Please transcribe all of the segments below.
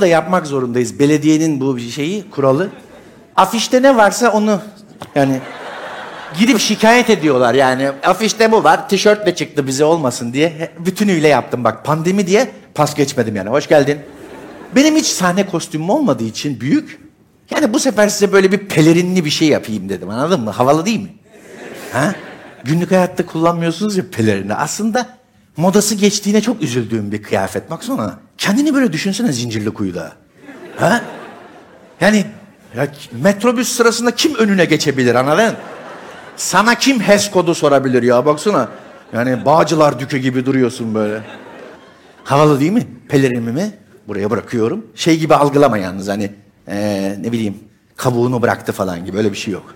Da yapmak zorundayız. Belediyenin bu şeyi, kuralı. Afişte ne varsa onu yani gidip şikayet ediyorlar yani. Afişte bu var, tişörtle çıktı bize olmasın diye. Bütünüyle yaptım bak. Pandemi diye pas geçmedim yani. Hoş geldin. Benim hiç sahne kostümüm olmadığı için büyük. Yani bu sefer size böyle bir pelerinli bir şey yapayım dedim. Anladın mı? Havalı değil mi? Ha? Günlük hayatta kullanmıyorsunuz ya pelerini. Aslında modası geçtiğine çok üzüldüğüm bir kıyafet. Baksana. Kendini böyle düşünsene zincirli kuyuda. Ha? Yani ya, metrobüs sırasında kim önüne geçebilir anladın? Sana kim HES kodu sorabilir ya baksana. Yani Bağcılar Dükü gibi duruyorsun böyle. Havalı değil mi? Pelerinimi buraya bırakıyorum. Şey gibi algılama yalnız hani eee, ne bileyim kabuğunu bıraktı falan gibi öyle bir şey yok.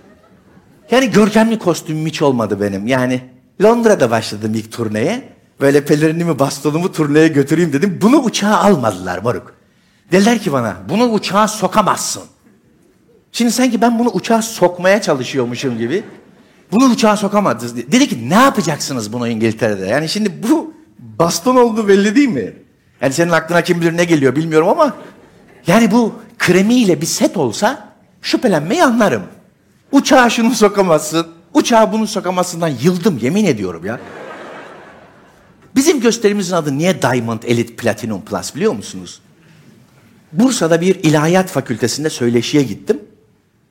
Yani görkemli kostümüm hiç olmadı benim. Yani Londra'da başladım ilk turneye. Böyle pelerinimi bastonumu turneye götüreyim dedim. Bunu uçağa almadılar moruk. Dediler ki bana bunu uçağa sokamazsın. Şimdi sanki ben bunu uçağa sokmaya çalışıyormuşum gibi. Bunu uçağa sokamadınız. Dedi ki ne yapacaksınız bunu İngiltere'de? Yani şimdi bu baston olduğu belli değil mi? Yani senin aklına kim bilir ne geliyor bilmiyorum ama yani bu kremiyle bir set olsa şüphelenmeyi anlarım. Uçağa şunu sokamazsın, uçağa bunu sokamazsından yıldım yemin ediyorum ya. Bizim gösterimizin adı niye Diamond Elite Platinum Plus biliyor musunuz? Bursa'da bir ilahiyat fakültesinde söyleşiye gittim.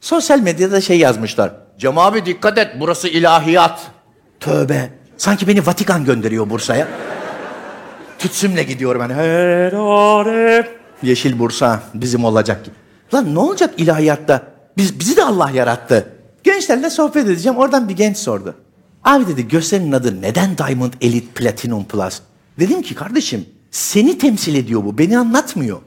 Sosyal medyada şey yazmışlar. Cem abi dikkat et burası ilahiyat. Tövbe. Sanki beni Vatikan gönderiyor Bursa'ya. Tütsümle gidiyorum hani. Yeşil Bursa bizim olacak. Lan ne olacak ilahiyatta? Biz, bizi de Allah yarattı. Gençlerle sohbet edeceğim. Oradan bir genç sordu. Abi dedi gösterinin adı neden Diamond Elite Platinum Plus? Dedim ki kardeşim seni temsil ediyor bu. Beni anlatmıyor.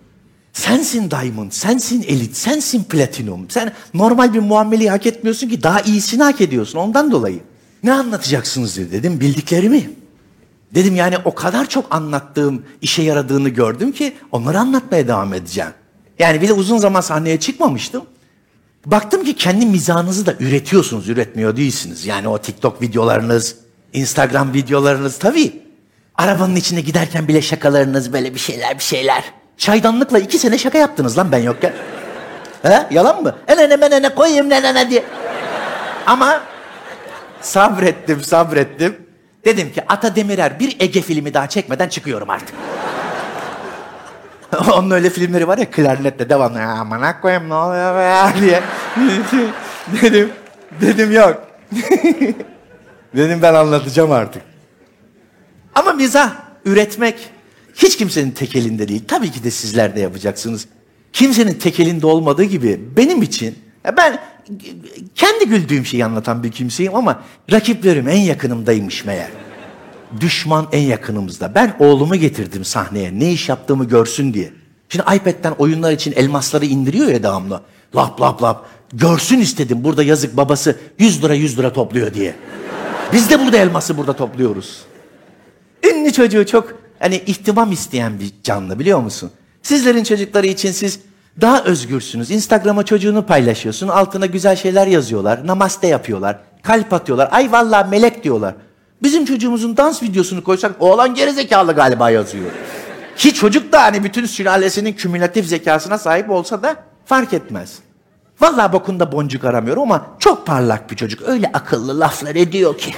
Sensin Diamond, sensin Elite, sensin Platinum. Sen normal bir muameleyi hak etmiyorsun ki daha iyisini hak ediyorsun ondan dolayı. Ne anlatacaksınız dedi. Dedim bildiklerimi. Dedim yani o kadar çok anlattığım işe yaradığını gördüm ki onları anlatmaya devam edeceğim. Yani bir de uzun zaman sahneye çıkmamıştım. Baktım ki kendi mizahınızı da üretiyorsunuz, üretmiyor değilsiniz. Yani o TikTok videolarınız, Instagram videolarınız tabii. Arabanın içinde giderken bile şakalarınız böyle bir şeyler bir şeyler. Çaydanlıkla iki sene şaka yaptınız lan ben yokken. He? Yalan mı? Enene menene koyayım nenene diye. Ama sabrettim sabrettim. Dedim ki Ata Demirer bir Ege filmi daha çekmeden çıkıyorum artık. Onun öyle filmleri var ya klarnetle devamlı "Ya amına koyayım ne oluyor be ya?" diye. dedim, dedim yok. dedim ben anlatacağım artık. Ama mizah, üretmek hiç kimsenin tek elinde değil. Tabii ki de sizler de yapacaksınız. Kimsenin tek elinde olmadığı gibi benim için ben kendi güldüğüm şeyi anlatan bir kimseyim ama rakiplerim en yakınımdaymış meğer. Düşman en yakınımızda. Ben oğlumu getirdim sahneye ne iş yaptığımı görsün diye. Şimdi iPad'den oyunlar için elmasları indiriyor ya devamlı. Lap lap lap. Görsün istedim burada yazık babası 100 lira 100 lira topluyor diye. Biz de burada elması burada topluyoruz. Ünlü çocuğu çok hani ihtimam isteyen bir canlı biliyor musun? Sizlerin çocukları için siz daha özgürsünüz. Instagram'a çocuğunu paylaşıyorsun. Altına güzel şeyler yazıyorlar. Namaste yapıyorlar. Kalp atıyorlar. Ay vallahi melek diyorlar. Bizim çocuğumuzun dans videosunu koysak oğlan gerizekalı galiba yazıyor. Ki çocuk da hani bütün sülalesinin kümülatif zekasına sahip olsa da fark etmez. Vallahi bokunda boncuk aramıyorum ama çok parlak bir çocuk. Öyle akıllı laflar ediyor ki.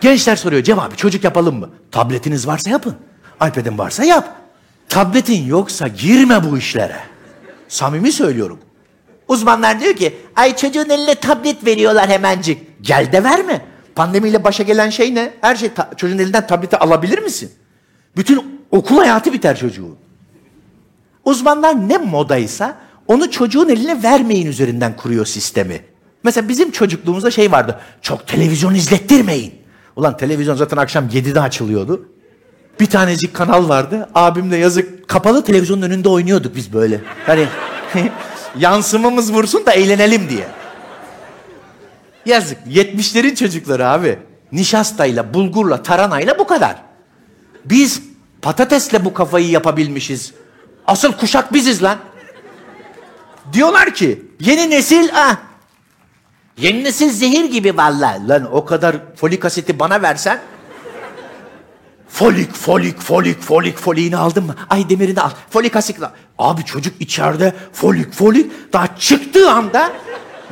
Gençler soruyor Cem abi çocuk yapalım mı? Tabletiniz varsa yapın. iPad'in varsa yap. Tabletin yoksa girme bu işlere. Samimi söylüyorum. Uzmanlar diyor ki ay çocuğun eline tablet veriyorlar hemencik. Gel de verme. Pandemiyle başa gelen şey ne? Her şey çocuğun elinden tableti alabilir misin? Bütün okul hayatı biter çocuğun. Uzmanlar ne modaysa onu çocuğun eline vermeyin üzerinden kuruyor sistemi. Mesela bizim çocukluğumuzda şey vardı. Çok televizyon izlettirmeyin. Ulan televizyon zaten akşam 7'de açılıyordu. Bir tanecik kanal vardı. Abimle yazık kapalı televizyonun önünde oynuyorduk biz böyle. Hani yansımamız vursun da eğlenelim diye. Yazık. 70'lerin çocukları abi. Nişastayla, bulgurla, taranayla bu kadar. Biz patatesle bu kafayı yapabilmişiz. Asıl kuşak biziz lan. Diyorlar ki yeni nesil ah. Yeni nesil zehir gibi vallahi. Lan o kadar folik asiti bana versen Folik, folik, folik, folik, foliğini aldın mı? Ay demirini al. Folik asikla. Abi çocuk içeride folik, folik. Daha çıktığı anda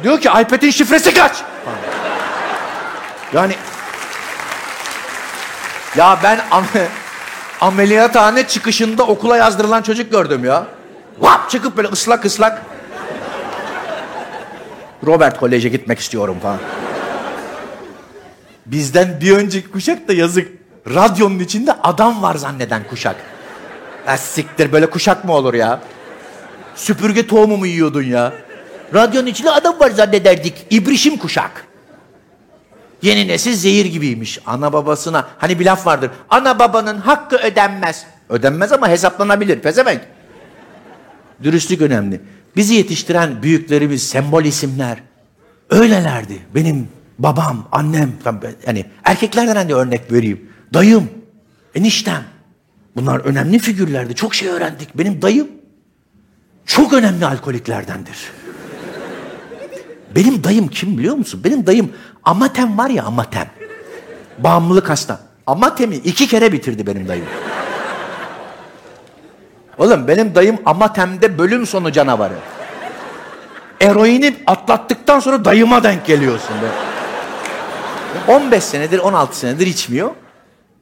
diyor ki iPad'in şifresi kaç? Yani ya ben am ameliyathane çıkışında okula yazdırılan çocuk gördüm ya. Vap çıkıp böyle ıslak ıslak. Robert Kolej'e gitmek istiyorum falan. Bizden bir önceki kuşak da yazık. Radyonun içinde adam var zanneden kuşak. Ha siktir böyle kuşak mı olur ya? Süpürge tohumu mu yiyordun ya? Radyonun içinde adam var zannederdik. İbrişim kuşak. Yeni nesil zehir gibiymiş. Ana babasına. Hani bir laf vardır. Ana babanın hakkı ödenmez. Ödenmez ama hesaplanabilir. Pezevenk. Dürüstlük önemli. Bizi yetiştiren büyüklerimiz, sembol isimler. Öylelerdi. Benim babam, annem. Yani erkeklerden hani örnek vereyim. Dayım, eniştem. Bunlar önemli figürlerdi. Çok şey öğrendik. Benim dayım çok önemli alkoliklerdendir. Benim dayım kim biliyor musun? Benim dayım Amatem var ya Amatem. Bağımlılık hasta. Amatem'i iki kere bitirdi benim dayım. Oğlum benim dayım Amatem'de bölüm sonu canavarı. Eroini atlattıktan sonra dayıma denk geliyorsun be. 15 senedir 16 senedir içmiyor.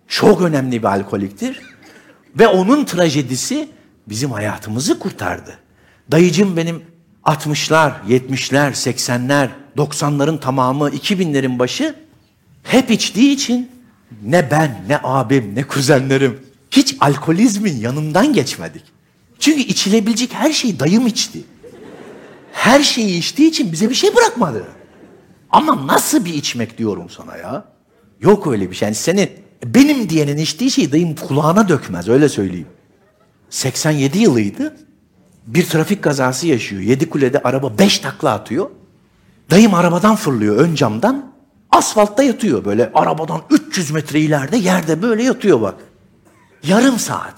Çok önemli bir alkoliktir. Ve onun trajedisi bizim hayatımızı kurtardı. Dayıcım benim 60'lar, 70'ler, 80'ler, 90'ların tamamı, 2000'lerin başı hep içtiği için ne ben, ne abim, ne kuzenlerim hiç alkolizmin yanından geçmedik. Çünkü içilebilecek her şeyi dayım içti. Her şeyi içtiği için bize bir şey bırakmadı. Ama nasıl bir içmek diyorum sana ya? Yok öyle bir şey. Yani seni benim diyenin içtiği şeyi dayım kulağına dökmez öyle söyleyeyim. 87 yılıydı. Bir trafik kazası yaşıyor. Yedi kulede araba beş takla atıyor. Dayım arabadan fırlıyor ön camdan. Asfaltta yatıyor böyle arabadan 300 metre ileride yerde böyle yatıyor bak. Yarım saat.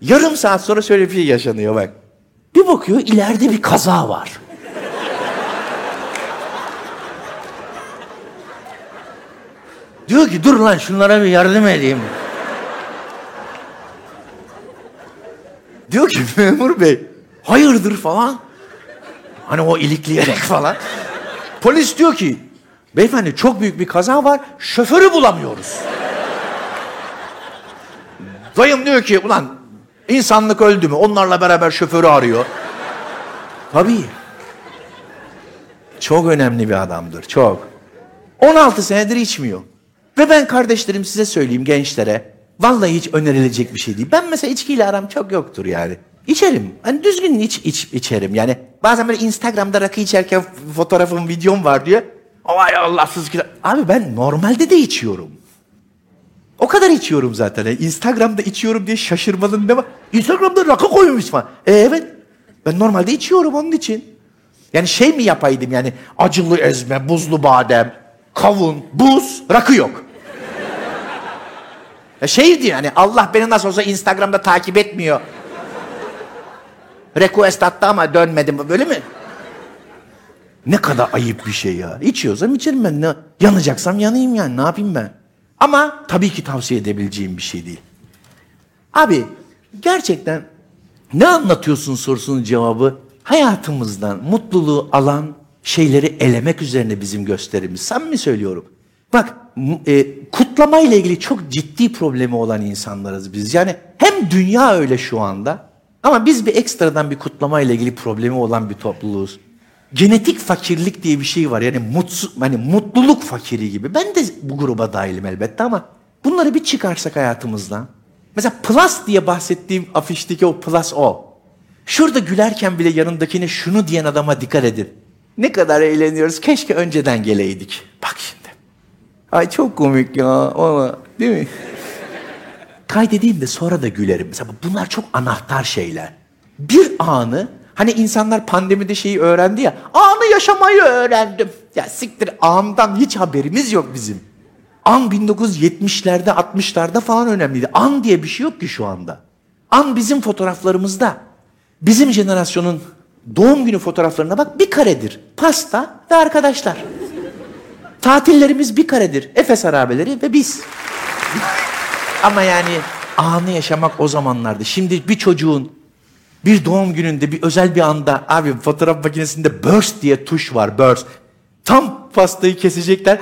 Yarım saat sonra şöyle bir şey yaşanıyor bak. Bir bakıyor ileride bir kaza var. Diyor ki dur lan şunlara bir yardım edeyim. Diyor ki memur bey hayırdır falan. Hani o ilikleyerek falan. Polis diyor ki beyefendi çok büyük bir kaza var şoförü bulamıyoruz. Dayım diyor ki ulan insanlık öldü mü onlarla beraber şoförü arıyor. Tabii. Çok önemli bir adamdır çok. 16 senedir içmiyor. Ve ben kardeşlerim size söyleyeyim gençlere. Vallahi hiç önerilecek bir şey değil. Ben mesela içkiyle aram çok yoktur yani. İçerim. Hani düzgün iç, iç içerim yani. Bazen böyle Instagram'da rakı içerken fotoğrafım, videom var diyor. Ay Allahsız ki. Abi ben normalde de içiyorum. O kadar içiyorum zaten. Yani Instagram'da içiyorum diye şaşırmanın ne var? Instagram'da rakı koymuş falan. E, evet. Ben normalde içiyorum onun için. Yani şey mi yapaydım yani acılı ezme, buzlu badem, kavun, buz, rakı yok. Ya şeydi yani Allah beni nasıl olsa Instagram'da takip etmiyor. Request attı ama dönmedim. Böyle mi? Ne kadar ayıp bir şey ya. İçiyorsam içerim ben. Ne, yanacaksam yanayım yani. Ne yapayım ben? Ama tabii ki tavsiye edebileceğim bir şey değil. Abi gerçekten ne anlatıyorsun sorusunun cevabı hayatımızdan mutluluğu alan şeyleri elemek üzerine bizim gösterimiz. Sen mi söylüyorum? Bak e, kutlama ile ilgili çok ciddi problemi olan insanlarız biz. Yani hem dünya öyle şu anda ama biz bir ekstradan bir kutlama ile ilgili problemi olan bir topluluğuz. Genetik fakirlik diye bir şey var. Yani mutsuz, hani mutluluk fakiri gibi. Ben de bu gruba dahilim elbette ama bunları bir çıkarsak hayatımızdan. Mesela plus diye bahsettiğim afişteki o plus o. Şurada gülerken bile yanındakine şunu diyen adama dikkat edin. Ne kadar eğleniyoruz. Keşke önceden geleydik. Bak şimdi. Ay çok komik ya. Ama, değil mi? Kaydedeyim de sonra da gülerim. Mesela bunlar çok anahtar şeyler. Bir anı Hani insanlar pandemide şeyi öğrendi ya. Anı yaşamayı öğrendim. Ya siktir andan hiç haberimiz yok bizim. An 1970'lerde 60'larda falan önemliydi. An diye bir şey yok ki şu anda. An bizim fotoğraflarımızda. Bizim jenerasyonun doğum günü fotoğraflarına bak bir karedir. Pasta ve arkadaşlar. Tatillerimiz bir karedir. Efes harabeleri ve biz. Ama yani anı yaşamak o zamanlardı. Şimdi bir çocuğun bir doğum gününde bir özel bir anda abi fotoğraf makinesinde burst diye tuş var burst. Tam pastayı kesecekler.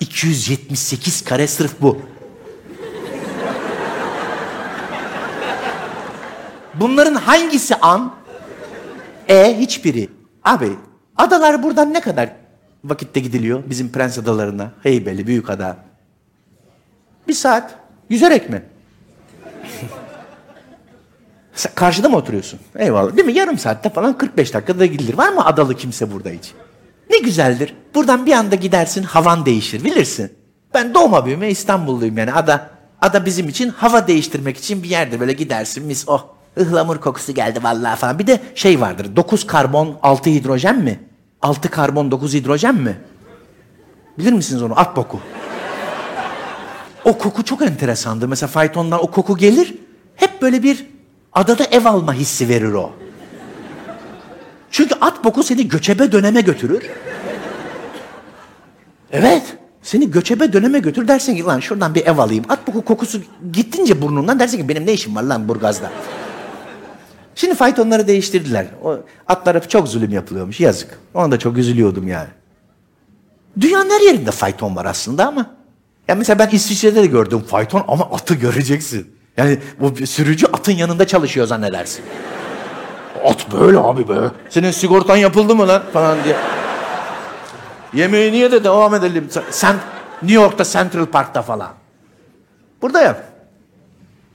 278 kare sırf bu. Bunların hangisi an? E hiçbiri. Abi adalar buradan ne kadar vakitte gidiliyor bizim Prens Adalarına? Heybeli, Büyükada. Bir saat. Yüzerek mi? Sen karşıda mı oturuyorsun? Eyvallah. Değil mi? Yarım saatte falan 45 dakikada gidilir. Var mı adalı kimse burada hiç? Ne güzeldir. Buradan bir anda gidersin havan değişir bilirsin. Ben doğma büyüme İstanbulluyum yani. Ada ada bizim için hava değiştirmek için bir yerdir. Böyle gidersin mis oh ıhlamur kokusu geldi vallahi falan. Bir de şey vardır 9 karbon 6 hidrojen mi? 6 karbon 9 hidrojen mi? Bilir misiniz onu? At boku. O koku çok enteresandır. Mesela faytondan o koku gelir. Hep böyle bir adada ev alma hissi verir o. Çünkü at boku seni göçebe döneme götürür. Evet. Seni göçebe döneme götür dersin ki lan şuradan bir ev alayım. At boku kokusu gittince burnundan dersin ki benim ne işim var lan Burgaz'da. Şimdi faytonları değiştirdiler. O atlara çok zulüm yapılıyormuş. Yazık. Ona da çok üzülüyordum yani. Dünyanın her yerinde fayton var aslında ama. Ya mesela ben İsviçre'de de gördüm fayton ama atı göreceksin. Yani bu sürücü atın yanında çalışıyor zannedersin. At böyle abi be. Senin sigortan yapıldı mı lan falan diye. Yemeği niye de devam edelim. Sen New York'ta Central Park'ta falan. Burada yap.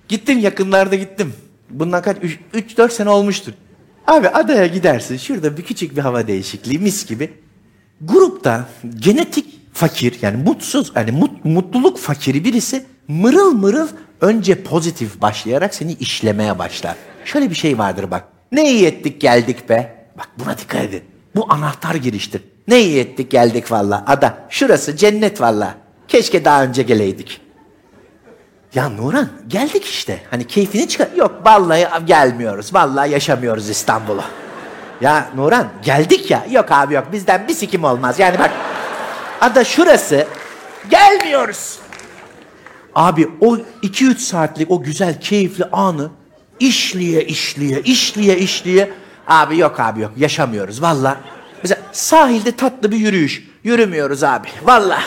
Gittim yakınlarda gittim. Bundan kaç? 3-4 sene olmuştur. Abi adaya gidersin. Şurada bir küçük bir hava değişikliği mis gibi. Grupta genetik fakir yani mutsuz yani mut, mutluluk fakiri birisi mırıl mırıl önce pozitif başlayarak seni işlemeye başlar. Şöyle bir şey vardır bak. Ne iyi ettik geldik be. Bak buna dikkat edin. Bu anahtar giriştir. Ne iyi ettik geldik valla. Ada şurası cennet valla. Keşke daha önce geleydik. Ya Nuran geldik işte. Hani keyfini çıkar. Yok vallahi gelmiyoruz. Vallahi yaşamıyoruz İstanbul'u. Ya Nuran geldik ya. Yok abi yok bizden bir sikim olmaz. Yani bak ada şurası. Gelmiyoruz. Abi o 2-3 saatlik o güzel keyifli anı işliye işliye işliye işliye. Abi yok abi yok yaşamıyoruz valla. Mesela sahilde tatlı bir yürüyüş. Yürümüyoruz abi valla.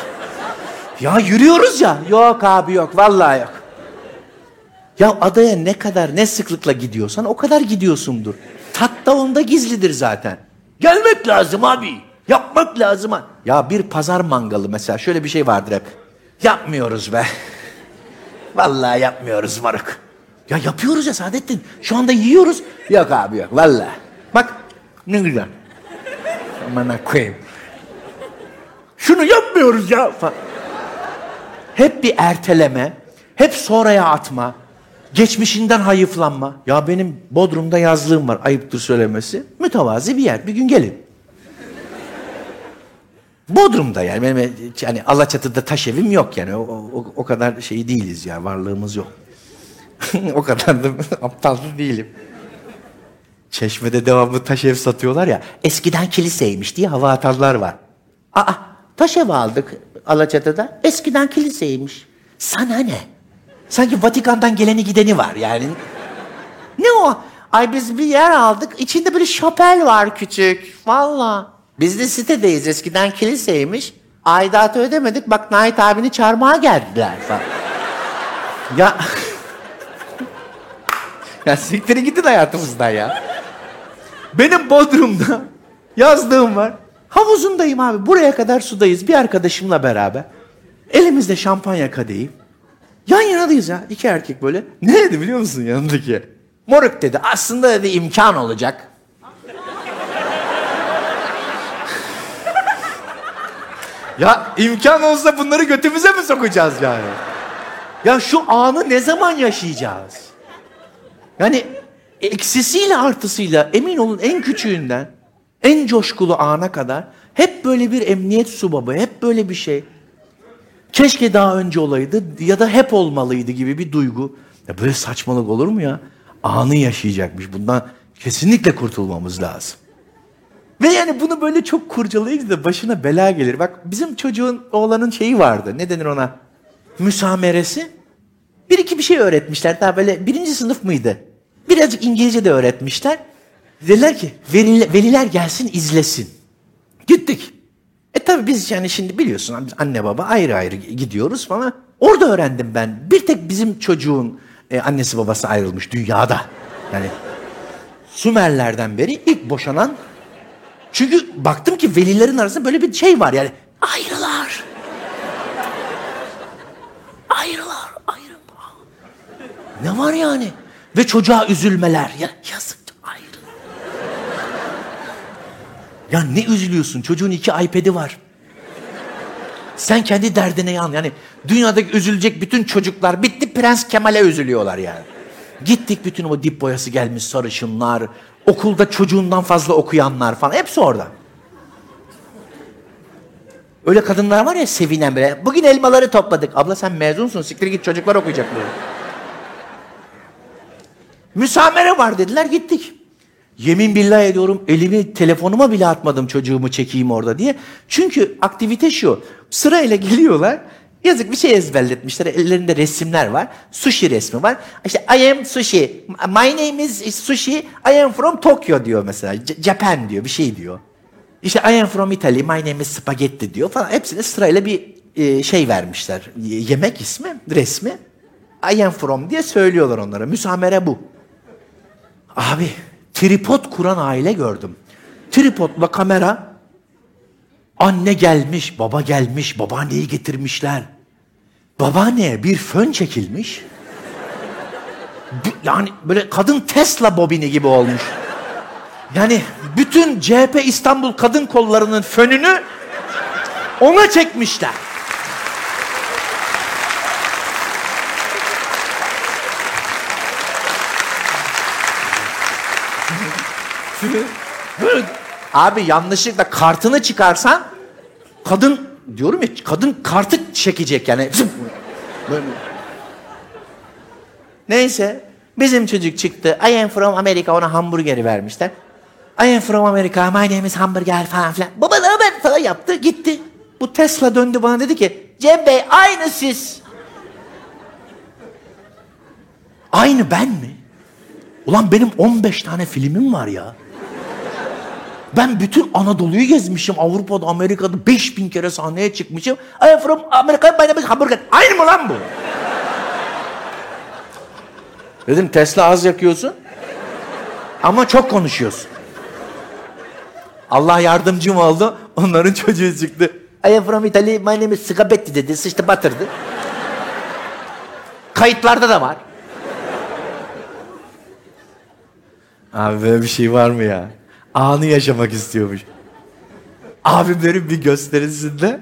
Ya yürüyoruz ya. Yok abi yok vallahi yok. Ya adaya ne kadar ne sıklıkla gidiyorsan o kadar gidiyorsundur. Tat da onda gizlidir zaten. Gelmek lazım abi. Yapmak lazım. Ya bir pazar mangalı mesela şöyle bir şey vardır hep. Yapmıyoruz be. Vallahi yapmıyoruz Maruk. Ya yapıyoruz ya Saadettin. Şu anda yiyoruz. Yok abi yok vallahi. Bak ne güzel. Aman koyayım. Şunu yapmıyoruz ya. Hep bir erteleme, hep sonraya atma, geçmişinden hayıflanma. Ya benim Bodrum'da yazlığım var, ayıptır söylemesi. Mütevazi bir yer, bir gün gelin. Bodrum'da yani benim yani Alaçatı'da taş evim yok yani o, o, o kadar şey değiliz ya varlığımız yok. o kadar da aptal değilim. Çeşmede devamlı taş ev satıyorlar ya. Eskiden kiliseymiş diye hava atanlar var. Aa taş ev aldık Alaçatı'da. Eskiden kiliseymiş. Sana ne? Sanki Vatikan'dan geleni gideni var yani. Ne o? Ay biz bir yer aldık. İçinde böyle şapel var küçük. Valla. Biz de sitedeyiz. Eskiden kiliseymiş. Aidatı ödemedik. Bak Nait abini çarmıha geldiler falan. ya... ya siktirin gidin hayatımızdan ya. Benim Bodrum'da yazdığım var. Havuzundayım abi. Buraya kadar sudayız. Bir arkadaşımla beraber. Elimizde şampanya kadehi. Yan yanadayız ya. iki erkek böyle. Ne dedi biliyor musun yanındaki? Moruk dedi. Aslında dedi imkan olacak. ya imkan olsa bunları götümüze mi sokacağız yani? Ya şu anı ne zaman yaşayacağız? Yani eksisiyle artısıyla emin olun en küçüğünden en coşkulu ana kadar hep böyle bir emniyet subabı, hep böyle bir şey. Keşke daha önce olaydı ya da hep olmalıydı gibi bir duygu. Ya böyle saçmalık olur mu ya? Anı yaşayacakmış. Bundan kesinlikle kurtulmamız lazım. Ve yani bunu böyle çok kurcalayınca da başına bela gelir. Bak bizim çocuğun oğlanın şeyi vardı. Ne denir ona? Müsameresi. Bir iki bir şey öğretmişler. Daha böyle birinci sınıf mıydı? Birazcık İngilizce de öğretmişler. Dediler ki veliler, veliler gelsin izlesin. Gittik. E tabi biz yani şimdi biliyorsun anne baba ayrı ayrı gidiyoruz falan. Orada öğrendim ben. Bir tek bizim çocuğun e, annesi babası ayrılmış dünyada. Yani Sümerlerden beri ilk boşanan. Çünkü baktım ki velilerin arasında böyle bir şey var yani. Ayrılar. Ayrılar, ayrı. Ne var yani? Ve çocuğa üzülmeler. Ya yazık ayrı. Ya ne üzülüyorsun? Çocuğun iki iPad'i var. Sen kendi derdine yan. Yani dünyadaki üzülecek bütün çocuklar bitti Prens Kemal'e üzülüyorlar yani. Gittik bütün o dip boyası gelmiş sarışınlar, okulda çocuğundan fazla okuyanlar falan hepsi orada. Öyle kadınlar var ya sevinen böyle. Bugün elmaları topladık. Abla sen mezunsun siktir git çocuklar okuyacak böyle. Müsamere var dediler gittik. Yemin billah ediyorum elimi telefonuma bile atmadım çocuğumu çekeyim orada diye. Çünkü aktivite şu. Sırayla geliyorlar. Yazık bir şey ezberletmişler. Ellerinde resimler var. Sushi resmi var. İşte I am sushi. My name is sushi. I am from Tokyo diyor mesela. J- Japan diyor bir şey diyor. İşte I am from Italy. My name is spaghetti diyor falan. Hepsine sırayla bir e, şey vermişler. Yemek ismi, resmi. I am from diye söylüyorlar onlara. Müsamere bu. Abi tripod kuran aile gördüm. Tripodla kamera Anne gelmiş, baba gelmiş, babaanneyi getirmişler. Babaanneye bir fön çekilmiş. Yani böyle kadın Tesla bobini gibi olmuş. Yani bütün CHP İstanbul kadın kollarının fönünü ona çekmişler. Abi yanlışlıkla kartını çıkarsan kadın diyorum ya kadın kartı çekecek yani. Neyse bizim çocuk çıktı. I am from America ona hamburgeri vermişler. I am from America my name is hamburger falan filan. Baba ne haber falan yaptı gitti. Bu Tesla döndü bana dedi ki Cem Bey aynı siz. Aynı ben mi? Ulan benim 15 tane filmim var ya. Ben bütün Anadolu'yu gezmişim. Avrupa'da, Amerika'da 5000 kere sahneye çıkmışım. I am from America, my hamburger. Aynı mı lan bu? Dedim Tesla az yakıyorsun. Ama çok konuşuyorsun. Allah yardımcım oldu. Onların çocuğu çıktı. I am from Italy, my name is Scabetti dedi. Sıçtı batırdı. Kayıtlarda da var. Abi böyle bir şey var mı ya? Anı yaşamak istiyormuş. Abimlerin bir gösterisinde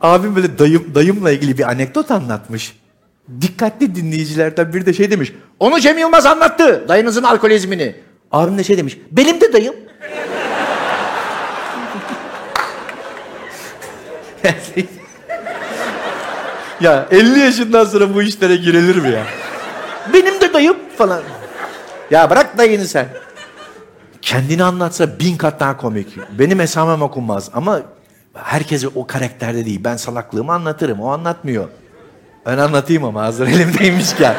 abim böyle dayım, dayımla ilgili bir anekdot anlatmış. Dikkatli dinleyicilerden biri de şey demiş. Onu Cem Yılmaz anlattı. Dayınızın alkolizmini. Abim de şey demiş. Benim de dayım. ya 50 yaşından sonra bu işlere girilir mi ya? Benim de dayım falan. Ya bırak dayını sen. Kendini anlatsa bin kat daha komik. Benim hesabım okunmaz ama herkese o karakterde değil. Ben salaklığımı anlatırım. O anlatmıyor. Ben anlatayım ama hazır elimdeymişken.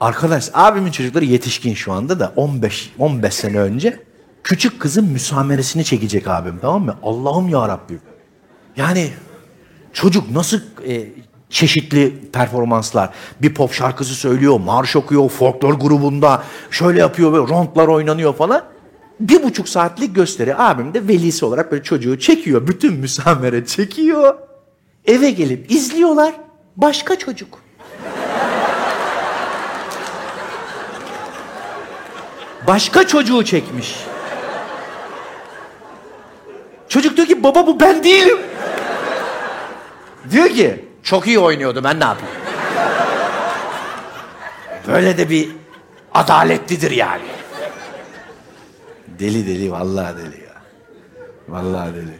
Arkadaş abimin çocukları yetişkin şu anda da 15 15 sene önce küçük kızın müsameresini çekecek abim tamam mı? Allah'ım ya Rabbim. Yani çocuk nasıl e, çeşitli performanslar. Bir pop şarkısı söylüyor, marş okuyor, folklor grubunda şöyle yapıyor ve rondlar oynanıyor falan. Bir buçuk saatlik gösteri abim de velisi olarak böyle çocuğu çekiyor. Bütün müsamere çekiyor. Eve gelip izliyorlar. Başka çocuk. Başka çocuğu çekmiş. Çocuk diyor ki baba bu ben değilim. Diyor ki çok iyi oynuyordu ben ne yapayım? Böyle de bir adaletlidir yani. Deli deli vallahi deli ya. Vallahi deli.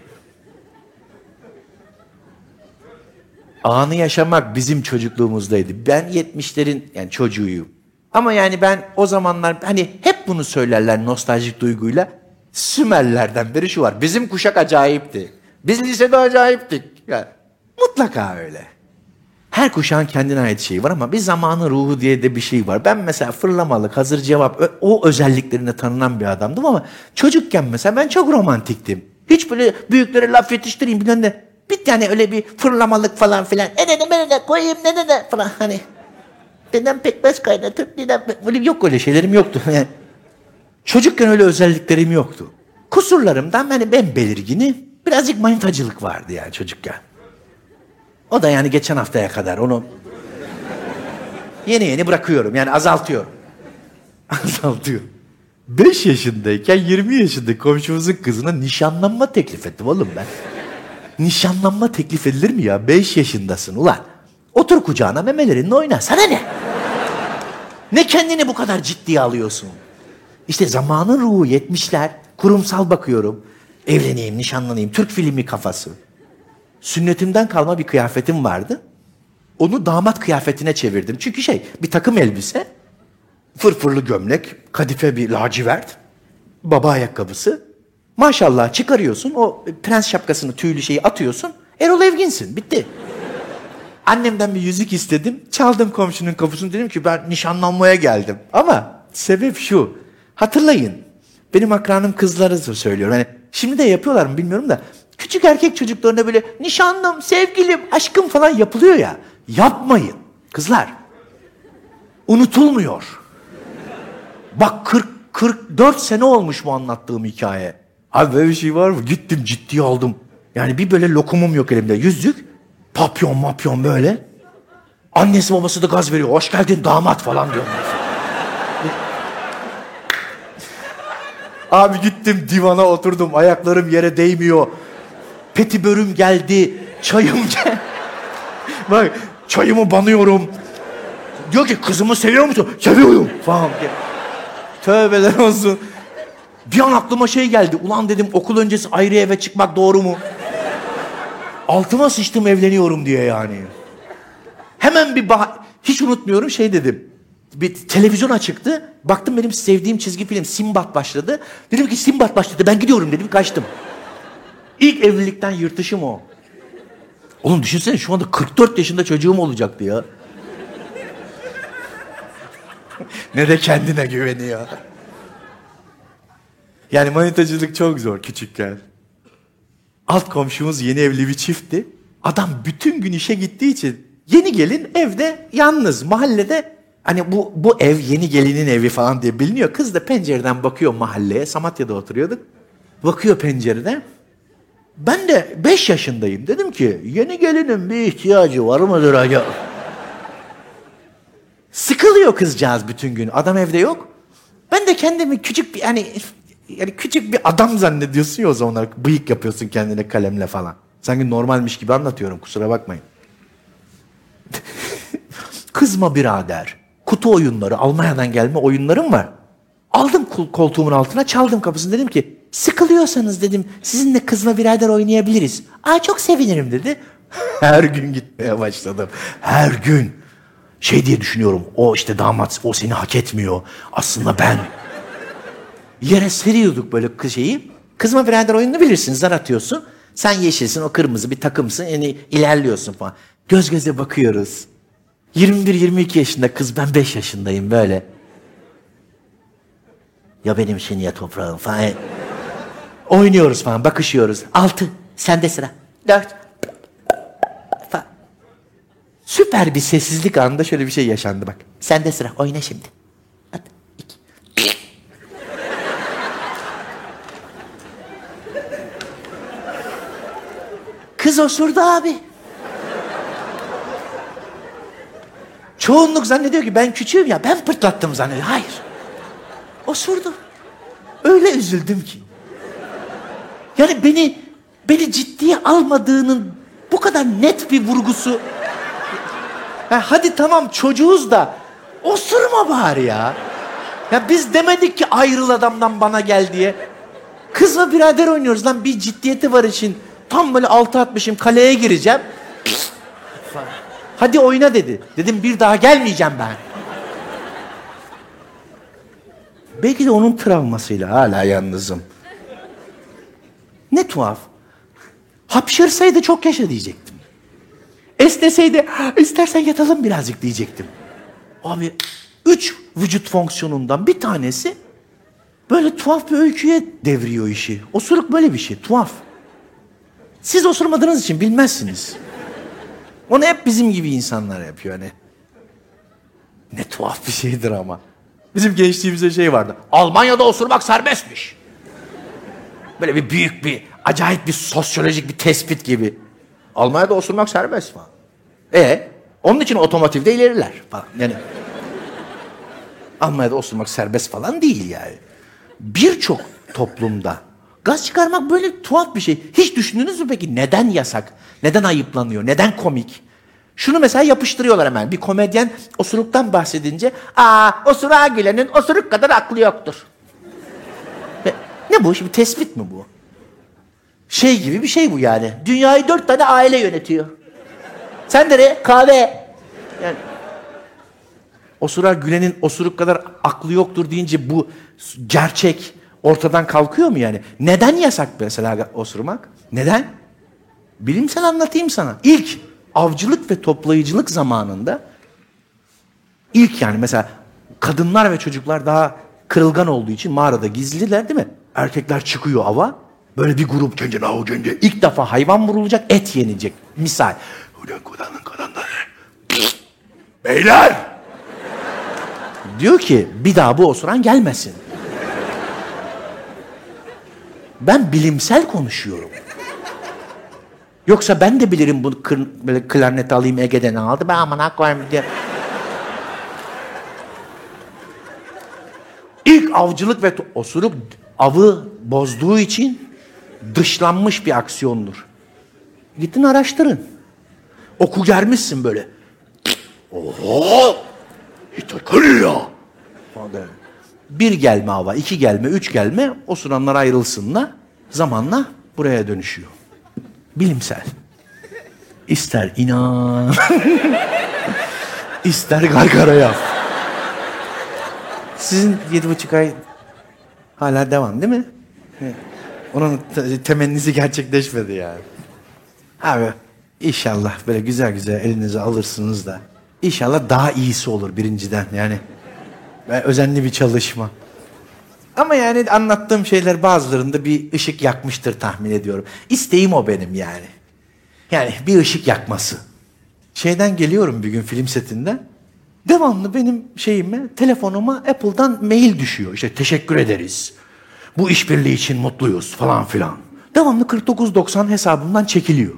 Anı yaşamak bizim çocukluğumuzdaydı. Ben 70'lerin yani çocuğuyum. Ama yani ben o zamanlar hani hep bunu söylerler nostaljik duyguyla. Sümerlerden beri şu var. Bizim kuşak acayipti. Biz lisede acayiptik. Ya, mutlaka öyle. Her kuşağın kendine ait şeyi var ama bir zamanın ruhu diye de bir şey var. Ben mesela fırlamalık, hazır cevap o özelliklerine tanınan bir adamdım ama çocukken mesela ben çok romantiktim. Hiç böyle büyüklere laf yetiştireyim bilmem ne. Bir tane öyle bir fırlamalık falan filan. E ne ne ne koyayım ne ne ne falan hani. Dedem pekmez kaynatır, dedem böyle yok öyle şeylerim yoktu. Yani çocukken öyle özelliklerim yoktu. Kusurlarımdan hani ben belirgini birazcık manitacılık vardı yani çocukken. O da yani geçen haftaya kadar onu yeni yeni bırakıyorum yani azaltıyorum. Azaltıyorum. 5 yaşındayken 20 yaşında komşumuzun kızına nişanlanma teklif ettim oğlum ben. Nişanlanma teklif edilir mi ya? 5 yaşındasın ulan. Otur kucağına memelerinle oyna. Sana ne? Ne kendini bu kadar ciddiye alıyorsun? İşte zamanın ruhu 70'ler. Kurumsal bakıyorum. Evleneyim, nişanlanayım. Türk filmi kafası. Sünnetimden kalma bir kıyafetim vardı. Onu damat kıyafetine çevirdim. Çünkü şey bir takım elbise, fırfırlı gömlek, kadife bir lacivert, baba ayakkabısı. Maşallah çıkarıyorsun o prens şapkasını tüylü şeyi atıyorsun. Erol Evgin'sin bitti. Annemden bir yüzük istedim. Çaldım komşunun kapısını dedim ki ben nişanlanmaya geldim. Ama sebep şu. Hatırlayın. Benim akranım kızları söylüyorum. Hani şimdi de yapıyorlar mı bilmiyorum da. Küçük erkek çocuklarına böyle nişanlım, sevgilim, aşkım falan yapılıyor ya. Yapmayın. Kızlar. Unutulmuyor. Bak 40 44 sene olmuş bu anlattığım hikaye. Abi böyle bir şey var mı? Gittim ciddiye aldım. Yani bir böyle lokumum yok elimde. Yüzük, papyon mapyon böyle. Annesi babası da gaz veriyor. Hoş geldin damat falan diyorlar. Abi gittim divana oturdum. Ayaklarım yere değmiyor. Petibörüm geldi. Çayım gel. Bak çayımı banıyorum. Diyor ki kızımı seviyor musun? Seviyorum falan. Tövbeler olsun. Bir an aklıma şey geldi. Ulan dedim okul öncesi ayrı eve çıkmak doğru mu? Altıma sıçtım evleniyorum diye yani. Hemen bir bah hiç unutmuyorum şey dedim. Bir televizyon açıktı. Baktım benim sevdiğim çizgi film Simbat başladı. Dedim ki Simbat başladı ben gidiyorum dedim kaçtım. İlk evlilikten yırtışım o. Oğlum düşünsene şu anda 44 yaşında çocuğum olacaktı ya. ne de kendine güveniyor. Yani manitacılık çok zor küçükken. Alt komşumuz yeni evli bir çiftti. Adam bütün gün işe gittiği için yeni gelin evde yalnız mahallede hani bu bu ev yeni gelinin evi falan diye biliniyor. Kız da pencereden bakıyor mahalleye. Samatya'da oturuyorduk. Bakıyor pencereden. Ben de 5 yaşındayım. Dedim ki yeni gelinin bir ihtiyacı var mıdır acaba? Sıkılıyor kızcağız bütün gün. Adam evde yok. Ben de kendimi küçük bir hani yani küçük bir adam zannediyorsun ya o zamanlar. Bıyık yapıyorsun kendine kalemle falan. Sanki normalmiş gibi anlatıyorum kusura bakmayın. Kızma birader. Kutu oyunları, Almanya'dan gelme oyunlarım var. Aldım kol- koltuğumun altına, çaldım kapısını dedim ki sıkılıyorsanız dedim sizinle kızma birader oynayabiliriz. Aa çok sevinirim dedi. Her gün gitmeye başladım. Her gün. Şey diye düşünüyorum. O işte damat o seni hak etmiyor. Aslında ben. Yere seriyorduk böyle şeyi. Kızma birader oyununu bilirsin. Zar atıyorsun. Sen yeşilsin, o kırmızı bir takımsın. Yani ilerliyorsun falan. Göz göze bakıyoruz. 21-22 yaşında kız, ben 5 yaşındayım böyle. Ya benim için ya toprağım falan. Oynuyoruz falan, bakışıyoruz. Altı, sende sıra. Dört. Falan. Süper bir sessizlik anında şöyle bir şey yaşandı bak. Sende sıra, oyna şimdi. At, iki. Kız osurdu abi. Çoğunluk zannediyor ki ben küçüğüm ya ben pırtlattım zannediyor. Hayır. Osurdu. Öyle üzüldüm ki. Yani beni beni ciddiye almadığının bu kadar net bir vurgusu. Ha, hadi tamam çocuğuz da osurma bari ya. Ya biz demedik ki ayrıl adamdan bana gel diye. Kızla birader oynuyoruz lan bir ciddiyeti var için. Tam böyle altı atmışım kaleye gireceğim. Hadi oyna dedi. Dedim bir daha gelmeyeceğim ben. Belki de onun travmasıyla hala yalnızım. Ne tuhaf. Hapşırsaydı çok yaşa diyecektim. Esneseydi istersen yatalım birazcık diyecektim. Abi üç vücut fonksiyonundan bir tanesi böyle tuhaf bir öyküye devriyor işi. Osuruk böyle bir şey tuhaf. Siz osurmadığınız için bilmezsiniz. Onu hep bizim gibi insanlar yapıyor hani. Ne tuhaf bir şeydir ama. Bizim gençliğimizde şey vardı. Almanya'da osurmak serbestmiş. Böyle bir büyük bir, acayip bir sosyolojik bir tespit gibi. Almanya'da osurmak serbest falan. E onun için otomotivde ileriler falan. Yani Almanya'da osurmak serbest falan değil yani. Birçok toplumda gaz çıkarmak böyle tuhaf bir şey. Hiç düşündünüz mü peki neden yasak? Neden ayıplanıyor? Neden komik? Şunu mesela yapıştırıyorlar hemen. Bir komedyen osuruktan bahsedince, aa osuruğa gülenin osuruk kadar aklı yoktur. Ne bu? Şimdi tespit mi bu? Şey gibi bir şey bu yani. Dünyayı dört tane aile yönetiyor. Sen de kahve. Yani osura gülenin osuruk kadar aklı yoktur deyince bu gerçek ortadan kalkıyor mu yani? Neden yasak mesela osurmak? Neden? Bilimsel anlatayım sana. İlk avcılık ve toplayıcılık zamanında ilk yani mesela kadınlar ve çocuklar daha kırılgan olduğu için mağarada gizliler değil mi? Erkekler çıkıyor ava. Böyle bir grup kendine avcınca ilk defa hayvan vurulacak, et yenecek. Misal. Ulan kudanın kadınları. Beyler! Diyor ki bir daha bu osuran gelmesin. Ben bilimsel konuşuyorum. Yoksa ben de bilirim bu kır, böyle klarnet alayım Ege'den aldı. Ben aman koyayım diye. İlk avcılık ve osuruk avı bozduğu için dışlanmış bir aksiyondur. Gittin araştırın. Oku germişsin böyle. Oho! Hitakırıyor. Bir gelme hava, iki gelme, üç gelme osuranlar ayrılsınlar. Zamanla buraya dönüşüyor. Bilimsel. İster inan, ister gargara yap. Sizin yedi buçuk ay hala devam değil mi? Onun temennisi gerçekleşmedi yani. Abi inşallah böyle güzel güzel elinize alırsınız da inşallah daha iyisi olur birinciden yani. Özenli bir çalışma. Ama yani anlattığım şeyler bazılarında bir ışık yakmıştır tahmin ediyorum. İsteğim o benim yani. Yani bir ışık yakması. Şeyden geliyorum bir gün film setinden. Devamlı benim şeyime, telefonuma Apple'dan mail düşüyor. İşte teşekkür ederiz. Bu işbirliği için mutluyuz falan filan. Devamlı 49.90 hesabımdan çekiliyor.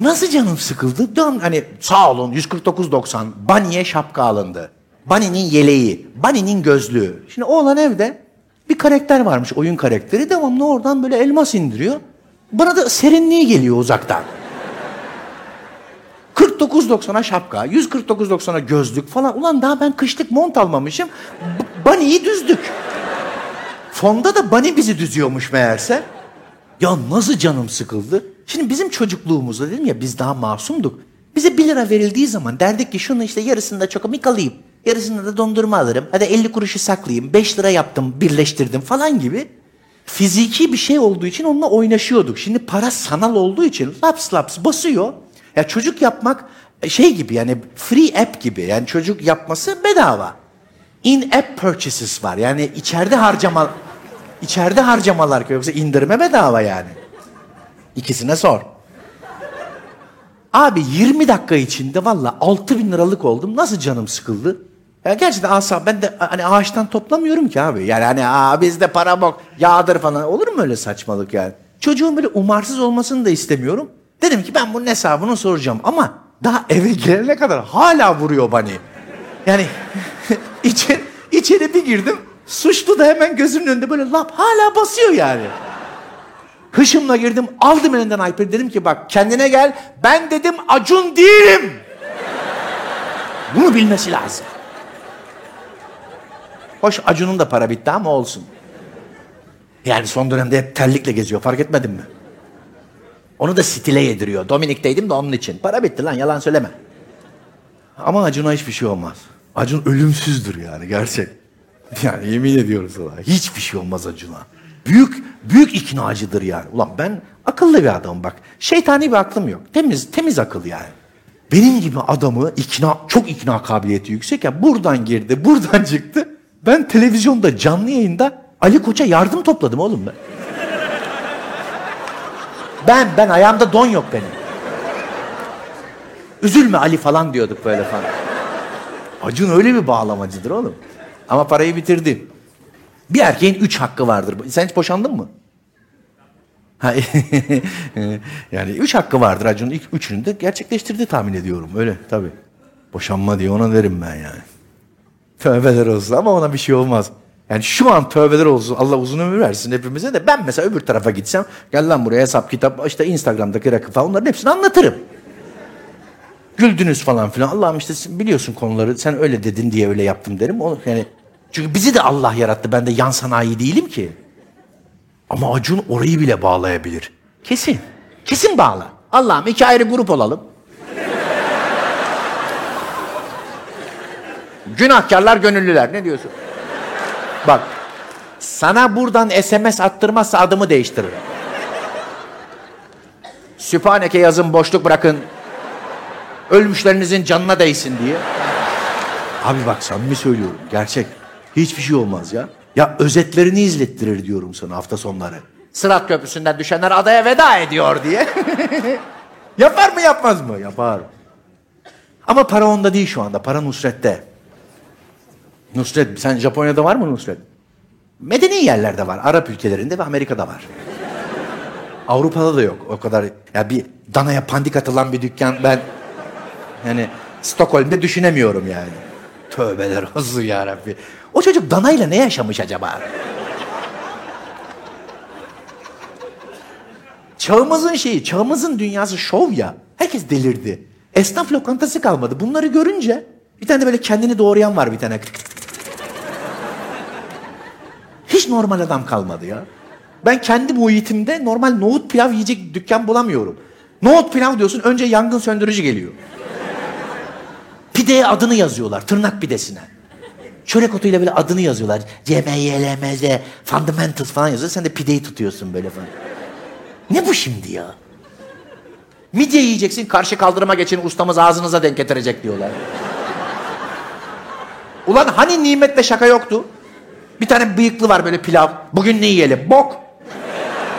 Nasıl canım sıkıldı? Dön hani sağ olun 149.90 Bunny'e şapka alındı. Bunny'nin yeleği, Bunny'nin gözlüğü. Şimdi oğlan evde bir karakter varmış, oyun karakteri. Devamlı oradan böyle elmas indiriyor. Bana da serinliği geliyor uzaktan. 49.90'a şapka, 149.90'a gözlük falan. Ulan daha ben kışlık mont almamışım. B- düzdük. Fonda da Bunny bizi düzüyormuş meğerse. Ya nasıl canım sıkıldı. Şimdi bizim çocukluğumuzda dedim ya biz daha masumduk. Bize 1 lira verildiği zaman derdik ki şunu işte yarısını da çokomik alayım. Yarısını da dondurma alırım. Hadi 50 kuruşu saklayayım. 5 lira yaptım, birleştirdim falan gibi. Fiziki bir şey olduğu için onunla oynaşıyorduk. Şimdi para sanal olduğu için laps laps basıyor. Ya çocuk yapmak şey gibi yani free app gibi. Yani çocuk yapması bedava. In app purchases var. Yani içeride harcama içeride harcamalar yoksa indirme bedava yani. İkisine sor. Abi 20 dakika içinde valla 6 bin liralık oldum. Nasıl canım sıkıldı? Ya gerçekten asa ben de hani ağaçtan toplamıyorum ki abi. Yani hani aa bizde para bok yağdır falan. Olur mu öyle saçmalık yani? Çocuğun böyle umarsız olmasını da istemiyorum. Dedim ki ben bunun hesabını soracağım ama daha eve gelene kadar hala vuruyor bani. Yani içeri, içeri bir girdim. Suçlu da hemen gözümün önünde böyle lap hala basıyor yani. Hışımla girdim aldım elinden iPad dedim ki bak kendine gel ben dedim Acun değilim. Bunu bilmesi lazım. Hoş Acun'un da para bitti ama olsun. Yani son dönemde hep terlikle geziyor fark etmedin mi? Onu da stile yediriyor. Dominik'teydim de onun için. Para bitti lan yalan söyleme. Ama Acun'a hiçbir şey olmaz. Acun ölümsüzdür yani gerçek. Yani yemin ediyoruz sana. Hiçbir şey olmaz Acun'a. büyük büyük iknacıdır yani. Ulan ben akıllı bir adamım bak. Şeytani bir aklım yok. Temiz temiz akıl yani. Benim gibi adamı ikna çok ikna kabiliyeti yüksek ya buradan girdi, buradan çıktı. Ben televizyonda canlı yayında Ali Koç'a yardım topladım oğlum ben. Ben ben ayağımda don yok benim. Üzülme Ali falan diyorduk böyle falan. Acun öyle bir bağlamacıdır oğlum. Ama parayı bitirdi. Bir erkeğin üç hakkı vardır. Sen hiç boşandın mı? Ha, yani üç hakkı vardır Acun'un ilk üçünü de gerçekleştirdi tahmin ediyorum. Öyle tabii. Boşanma diye ona derim ben yani. Tövbeler olsun ama ona bir şey olmaz. Yani şu an tövbeler olsun Allah uzun ömür versin hepimize de ben mesela öbür tarafa gitsem gel lan buraya hesap kitap işte Instagram'daki rakı falan onların hepsini anlatırım. Güldünüz falan filan. Allah'ım işte biliyorsun konuları sen öyle dedin diye öyle yaptım derim. Onu, yani, çünkü bizi de Allah yarattı. Ben de yan sanayi değilim ki. Ama Acun orayı bile bağlayabilir. Kesin. Kesin bağla. Allah'ım iki ayrı grup olalım. Günahkarlar, gönüllüler. Ne diyorsun? Bak. Sana buradan SMS attırmazsa adımı değiştiririm. Sübhaneke yazın boşluk bırakın. Ölmüşlerinizin canına değsin diye. Abi bak samimi söylüyorum. Gerçek. Hiçbir şey olmaz ya. Ya özetlerini izlettirir diyorum sana hafta sonları. Sırat köprüsünden düşenler adaya veda ediyor diye. Yapar mı yapmaz mı? Yapar. Ama para onda değil şu anda. Para Nusret'te. Nusret, sen Japonya'da var mı Nusret? Medeni yerlerde var. Arap ülkelerinde ve Amerika'da var. Avrupa'da da yok o kadar. Ya bir danaya pandik atılan bir dükkan ben yani Stockholm'de düşünemiyorum yani. Tövbeler olsun ya Rabbi. O çocuk danayla ne yaşamış acaba? Çağımızın şeyi, çağımızın dünyası şov ya. Herkes delirdi. Esnaf lokantası kalmadı. Bunları görünce bir tane böyle kendini doğrayan var bir tane. Hiç normal adam kalmadı ya. Ben kendi muhitimde normal nohut pilav yiyecek dükkan bulamıyorum. Nohut pilav diyorsun önce yangın söndürücü geliyor. Pideye adını yazıyorlar tırnak pidesine. Çörek otuyla böyle adını yazıyorlar. CMYLMZ, Fundamentals falan yazıyor. Sen de pideyi tutuyorsun böyle falan. Ne bu şimdi ya? Midye yiyeceksin, karşı kaldırıma geçin, ustamız ağzınıza denk getirecek diyorlar. Ulan hani nimetle şaka yoktu? Bir tane bıyıklı var böyle pilav. Bugün ne yiyelim? Bok.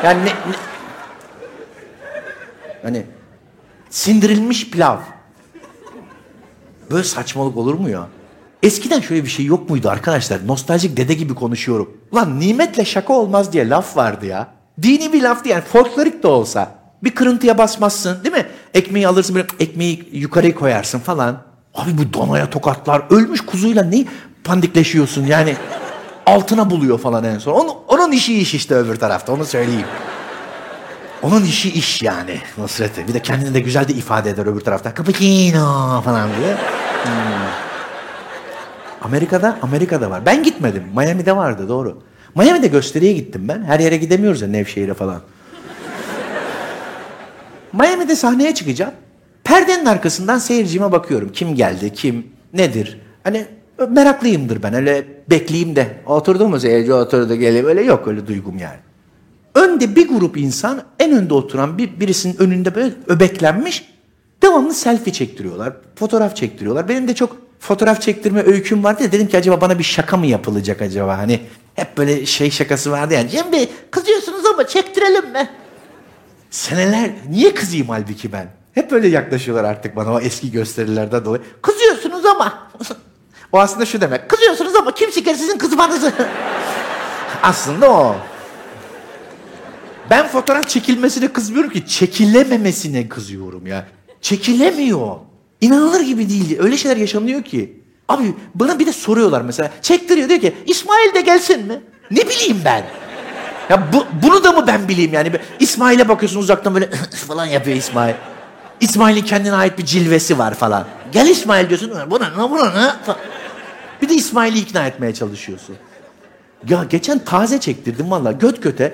Yani ne, ne... Hani sindirilmiş pilav. Böyle saçmalık olur mu ya? Eskiden şöyle bir şey yok muydu arkadaşlar? Nostaljik dede gibi konuşuyorum. Ulan nimetle şaka olmaz diye laf vardı ya. Dini bir laftı yani folklorik de olsa. Bir kırıntıya basmazsın değil mi? Ekmeği alırsın böyle ekmeği yukarı koyarsın falan. Abi bu donaya tokatlar ölmüş kuzuyla ne pandikleşiyorsun yani. Altına buluyor falan en son. Onun, onun işi iş işte öbür tarafta onu söyleyeyim. Onun işi iş yani Nusret'e. Bir de kendini de güzel de ifade eder öbür tarafta. Cappuccino falan diye. Hmm. Amerika'da, Amerika'da var. Ben gitmedim. Miami'de vardı doğru. Miami'de gösteriye gittim ben. Her yere gidemiyoruz ya Nevşehir'e falan. Miami'de sahneye çıkacağım. Perdenin arkasından seyircime bakıyorum. Kim geldi, kim, nedir? Hani meraklıyımdır ben. Öyle bekleyeyim de oturdu mu seyirci oturdu gelip öyle yok öyle duygum yani. Önde bir grup insan en önde oturan bir birisinin önünde böyle öbeklenmiş devamlı selfie çektiriyorlar. Fotoğraf çektiriyorlar. Benim de çok fotoğraf çektirme öyküm vardı ya dedim ki acaba bana bir şaka mı yapılacak acaba hani hep böyle şey şakası vardı yani Cem Bey kızıyorsunuz ama çektirelim mi? Seneler niye kızayım halbuki ben? Hep böyle yaklaşıyorlar artık bana o eski gösterilerden dolayı. Kızıyorsunuz ama. o aslında şu demek. Kızıyorsunuz ama kim çeker sizin kızmanızı? aslında o. Ben fotoğraf çekilmesine kızmıyorum ki çekilememesine kızıyorum ya. Çekilemiyor. İnanılır gibi değil. Öyle şeyler yaşanıyor ki. Abi bana bir de soruyorlar mesela. Çektiriyor diyor ki İsmail de gelsin mi? Ne bileyim ben. Ya bu, bunu da mı ben bileyim yani? İsmail'e bakıyorsun uzaktan böyle falan yapıyor İsmail. İsmail'in kendine ait bir cilvesi var falan. Gel İsmail diyorsun. Buna ne buna ne? Bir de İsmail'i ikna etmeye çalışıyorsun. Ya geçen taze çektirdim valla göt göte.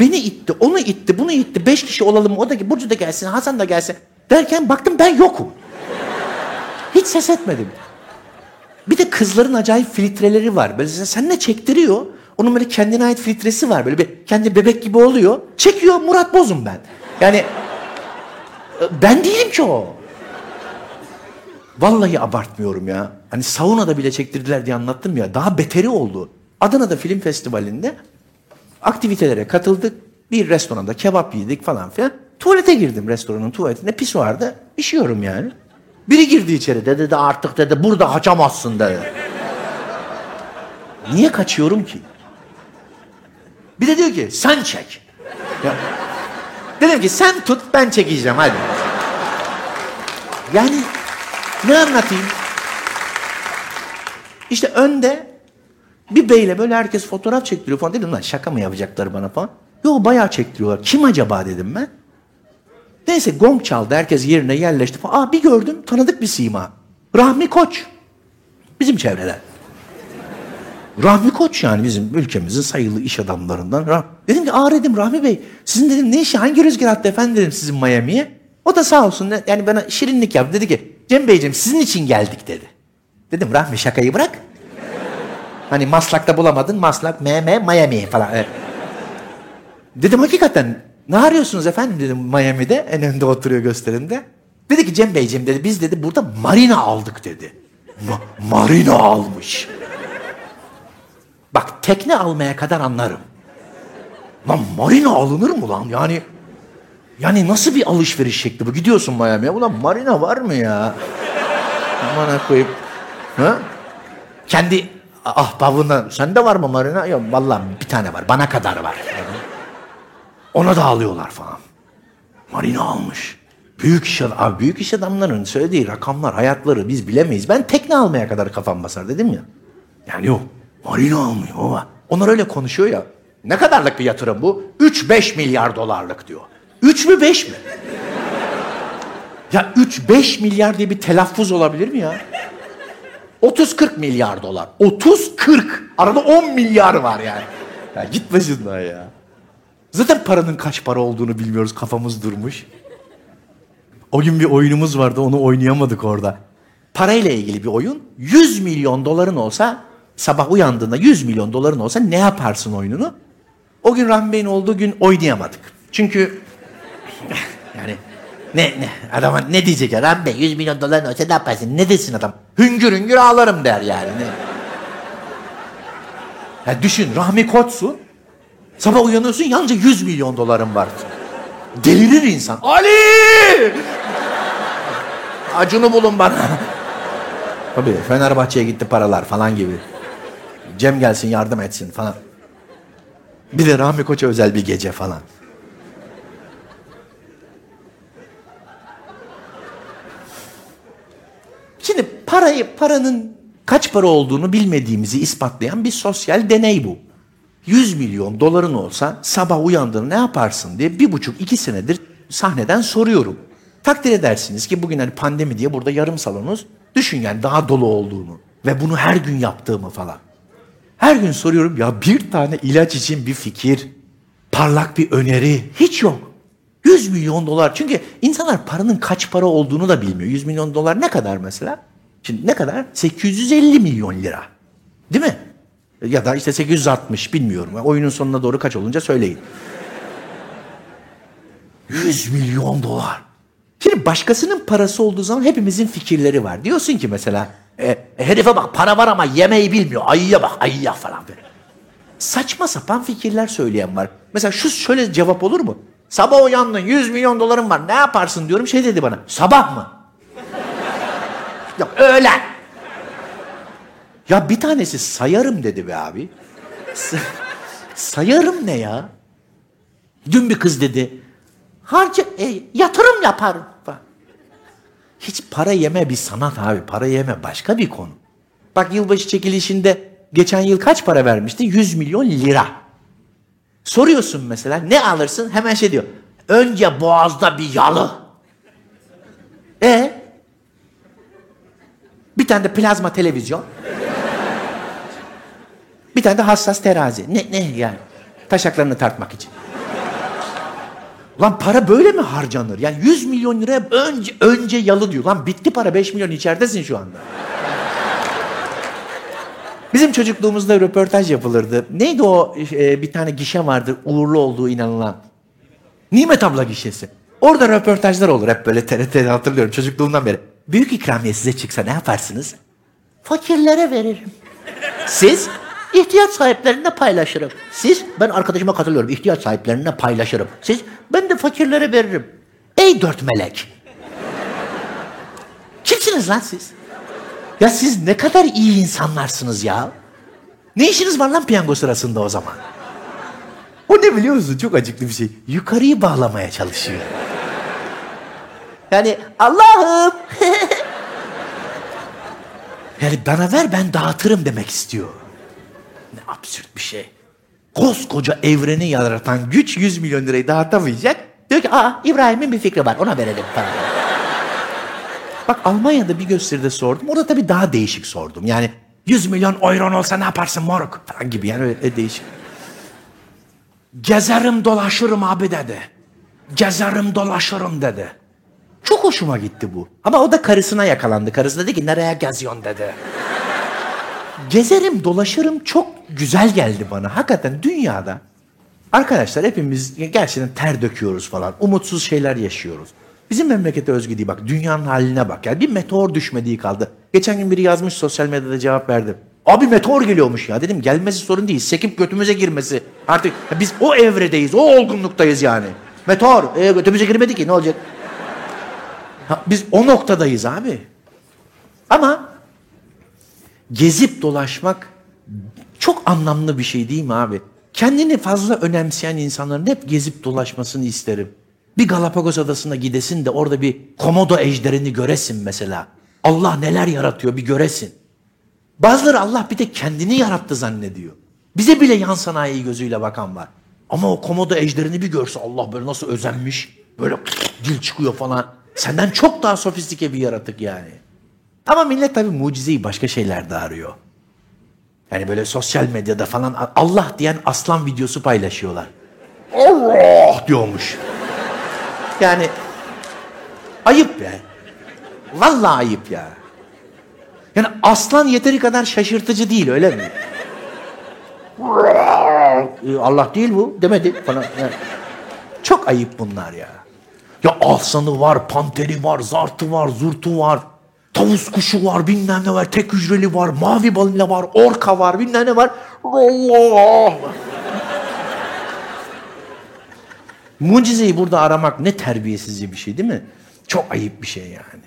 Beni itti, onu itti, bunu itti. Beş kişi olalım, o da Burcu da gelsin, Hasan da gelsin. Derken baktım ben yokum. Hiç ses etmedim. Bir de kızların acayip filtreleri var. Böyle sen ne çektiriyor. Onun böyle kendine ait filtresi var. Böyle bir kendi bebek gibi oluyor. Çekiyor Murat Bozum ben. Yani e, ben değilim ki o. Vallahi abartmıyorum ya. Hani saunada bile çektirdiler diye anlattım ya. Daha beteri oldu. Adana'da film festivalinde aktivitelere katıldık. Bir restoranda kebap yedik falan filan. Tuvalete girdim restoranın tuvaletinde. Pis vardı. İşiyorum yani. Biri girdi içeri dedi de artık dedi burada kaçamazsın dedi. Niye kaçıyorum ki? Bir de diyor ki sen çek. Ya, dedim ki sen tut ben çekeceğim hadi. Yani ne anlatayım? İşte önde bir beyle böyle herkes fotoğraf çektiriyor falan. Dedim lan şaka mı yapacaklar bana falan. Yok bayağı çektiriyorlar. Kim acaba dedim ben. Neyse gong çaldı. Herkes yerine yerleşti falan. Aa bir gördüm tanıdık bir sima. Rahmi Koç. Bizim çevreden. Rahmi Koç yani bizim ülkemizin sayılı iş adamlarından. Dedim ki aa dedim Rahmi Bey sizin dedim ne işi hangi rüzgar attı efendim dedim sizin Miami'ye. O da sağ olsun yani bana şirinlik yaptı. Dedi ki Cem Beyciğim sizin için geldik dedi. Dedim Rahmi şakayı bırak. Hani Maslak'ta bulamadın Maslak, MM, Miami falan. Evet. Dedim hakikaten ne arıyorsunuz efendim dedim Miami'de en önde oturuyor gösterimde. Dedi ki Cem Beyciğim dedi biz dedi burada marina aldık dedi. Ma- marina almış. Bak tekne almaya kadar anlarım. Lan marina alınır mı lan? Yani yani nasıl bir alışveriş şekli bu? Gidiyorsun Miami'ye. Ulan marina var mı ya? Aman koyup. Ha? Kendi ahbabından. Sende var mı marina? Yok vallahi bir tane var. Bana kadar var. Ona da alıyorlar falan. Marina almış. Büyük iş abi büyük iş adamların söylediği rakamlar, hayatları biz bilemeyiz. Ben tekne almaya kadar kafam basar dedim ya. Yani yok. Marina almıyor baba. Onlar öyle konuşuyor ya. Ne kadarlık bir yatırım bu? 3-5 milyar dolarlık diyor. 3 mü 5 mi? Ya 3-5 milyar diye bir telaffuz olabilir mi ya? 30-40 milyar dolar. 30-40. Arada 10 milyar var yani. Ya git başından ya. Zaten paranın kaç para olduğunu bilmiyoruz. Kafamız durmuş. O gün bir oyunumuz vardı. Onu oynayamadık orada. Parayla ilgili bir oyun. 100 milyon doların olsa sabah uyandığında 100 milyon doların olsa ne yaparsın oyununu? O gün Rahmi Bey'in olduğu gün oynayamadık. Çünkü yani ne ne adama ne diyecek ya Rahmi Bey 100 milyon doların olsa ne yaparsın? Ne desin adam? Hüngür hüngür ağlarım der yani. Ne? Ya düşün Rahmi Koçsun. Sabah uyanıyorsun yalnızca 100 milyon doların var. Delirir insan. Ali! Acunu bulun bana. Tabii Fenerbahçe'ye gitti paralar falan gibi. Cem gelsin yardım etsin falan. Bir de Rahmi Koç'a özel bir gece falan. Şimdi parayı, paranın kaç para olduğunu bilmediğimizi ispatlayan bir sosyal deney bu. 100 milyon doların olsa sabah uyandığında ne yaparsın diye bir buçuk iki senedir sahneden soruyorum. Takdir edersiniz ki bugün hani pandemi diye burada yarım salonuz. Düşün yani daha dolu olduğunu ve bunu her gün yaptığımı falan. Her gün soruyorum ya bir tane ilaç için bir fikir, parlak bir öneri hiç yok. 100 milyon dolar. Çünkü insanlar paranın kaç para olduğunu da bilmiyor. 100 milyon dolar ne kadar mesela? Şimdi ne kadar? 850 milyon lira. Değil mi? Ya da işte 860 bilmiyorum. Oyunun sonuna doğru kaç olunca söyleyin. 100 milyon dolar. Şimdi başkasının parası olduğu zaman hepimizin fikirleri var. Diyorsun ki mesela e, herife bak para var ama yemeği bilmiyor. Ayıya bak ayıya falan böyle. Saçma sapan fikirler söyleyen var. Mesela şu şöyle cevap olur mu? Sabah uyandın 100 milyon doların var ne yaparsın diyorum şey dedi bana. Sabah mı? Yok öğlen. Ya bir tanesi sayarım dedi be abi. Sa- sayarım ne ya? Dün bir kız dedi. Harca, e, yatırım yaparım. Hiç para yeme bir sanat abi. Para yeme başka bir konu. Bak yılbaşı çekilişinde geçen yıl kaç para vermişti? 100 milyon lira. Soruyorsun mesela ne alırsın? Hemen şey diyor. Önce boğazda bir yalı. E bir tane de plazma televizyon. Bir tane de hassas terazi. Ne ne yani? Taşaklarını tartmak için. Lan para böyle mi harcanır? Yani 100 milyon liraya önce önce yalı diyor. Lan bitti para 5 milyon içeridesin şu anda. Bizim çocukluğumuzda röportaj yapılırdı. Neydi o e, bir tane gişe vardı uğurlu olduğu inanılan. Nimet abla gişesi. Orada röportajlar olur hep böyle TRT'de hatırlıyorum çocukluğumdan beri. Büyük ikramiye size çıksa ne yaparsınız? Fakirlere veririm. Siz? İhtiyaç sahiplerine paylaşırım. Siz? Ben arkadaşıma katılıyorum. İhtiyaç sahiplerine paylaşırım. Siz? Ben de fakirlere veririm. Ey dört melek. Kimsiniz lan siz? Ya siz ne kadar iyi insanlarsınız ya. Ne işiniz var lan piyango sırasında o zaman? O ne biliyor musun? Çok acıklı bir şey. Yukarıyı bağlamaya çalışıyor. Yani Allah'ım. Yani bana ver ben dağıtırım demek istiyor. Ne absürt bir şey. Koskoca evreni yaratan güç 100 milyon lirayı dağıtamayacak. Diyor ki aa İbrahim'in bir fikri var ona verelim falan. Bak Almanya'da bir gösteride sordum. Orada tabii daha değişik sordum. Yani 100 milyon euron olsa ne yaparsın moruk falan gibi yani öyle değişik. Gezerim dolaşırım abi dedi. Gezerim dolaşırım dedi. Çok hoşuma gitti bu. Ama o da karısına yakalandı. Karısı dedi ki nereye geziyorsun dedi. Gezerim dolaşırım çok güzel geldi bana. Hakikaten dünyada arkadaşlar hepimiz gerçekten ter döküyoruz falan. Umutsuz şeyler yaşıyoruz. Bizim memlekete özgü değil bak. Dünyanın haline bak. Yani bir meteor düşmediği kaldı. Geçen gün biri yazmış sosyal medyada cevap verdi. Abi meteor geliyormuş ya. Dedim gelmesi sorun değil. Sekip götümüze girmesi. Artık biz o evredeyiz. O olgunluktayız yani. Meteor. E, götümüze girmedi ki ne olacak? Ha, biz o noktadayız abi. Ama gezip dolaşmak çok anlamlı bir şey değil mi abi? Kendini fazla önemseyen insanların hep gezip dolaşmasını isterim. Bir Galapagos adasına gidesin de orada bir komodo ejderini göresin mesela. Allah neler yaratıyor bir göresin. Bazıları Allah bir de kendini yarattı zannediyor. Bize bile yan sanayi gözüyle bakan var. Ama o komodo ejderini bir görse Allah böyle nasıl özenmiş. Böyle dil çıkıyor falan. Senden çok daha sofistike bir yaratık yani. Ama millet tabii mucizeyi başka şeylerde arıyor. Yani böyle sosyal medyada falan Allah diyen aslan videosu paylaşıyorlar. Allah diyormuş. Yani ayıp be. Vallahi ayıp ya. Yani aslan yeteri kadar şaşırtıcı değil öyle mi? Ee, Allah değil bu demedi falan. Yani çok ayıp bunlar ya. Ya aslanı var, panteri var, zartı var, zurtu var. Tavus kuşu var, bilmem ne var, tek hücreli var, mavi balina var, orka var, bilmem ne var. Allah! Mucizeyi burada aramak ne terbiyesizce bir şey değil mi? Çok ayıp bir şey yani.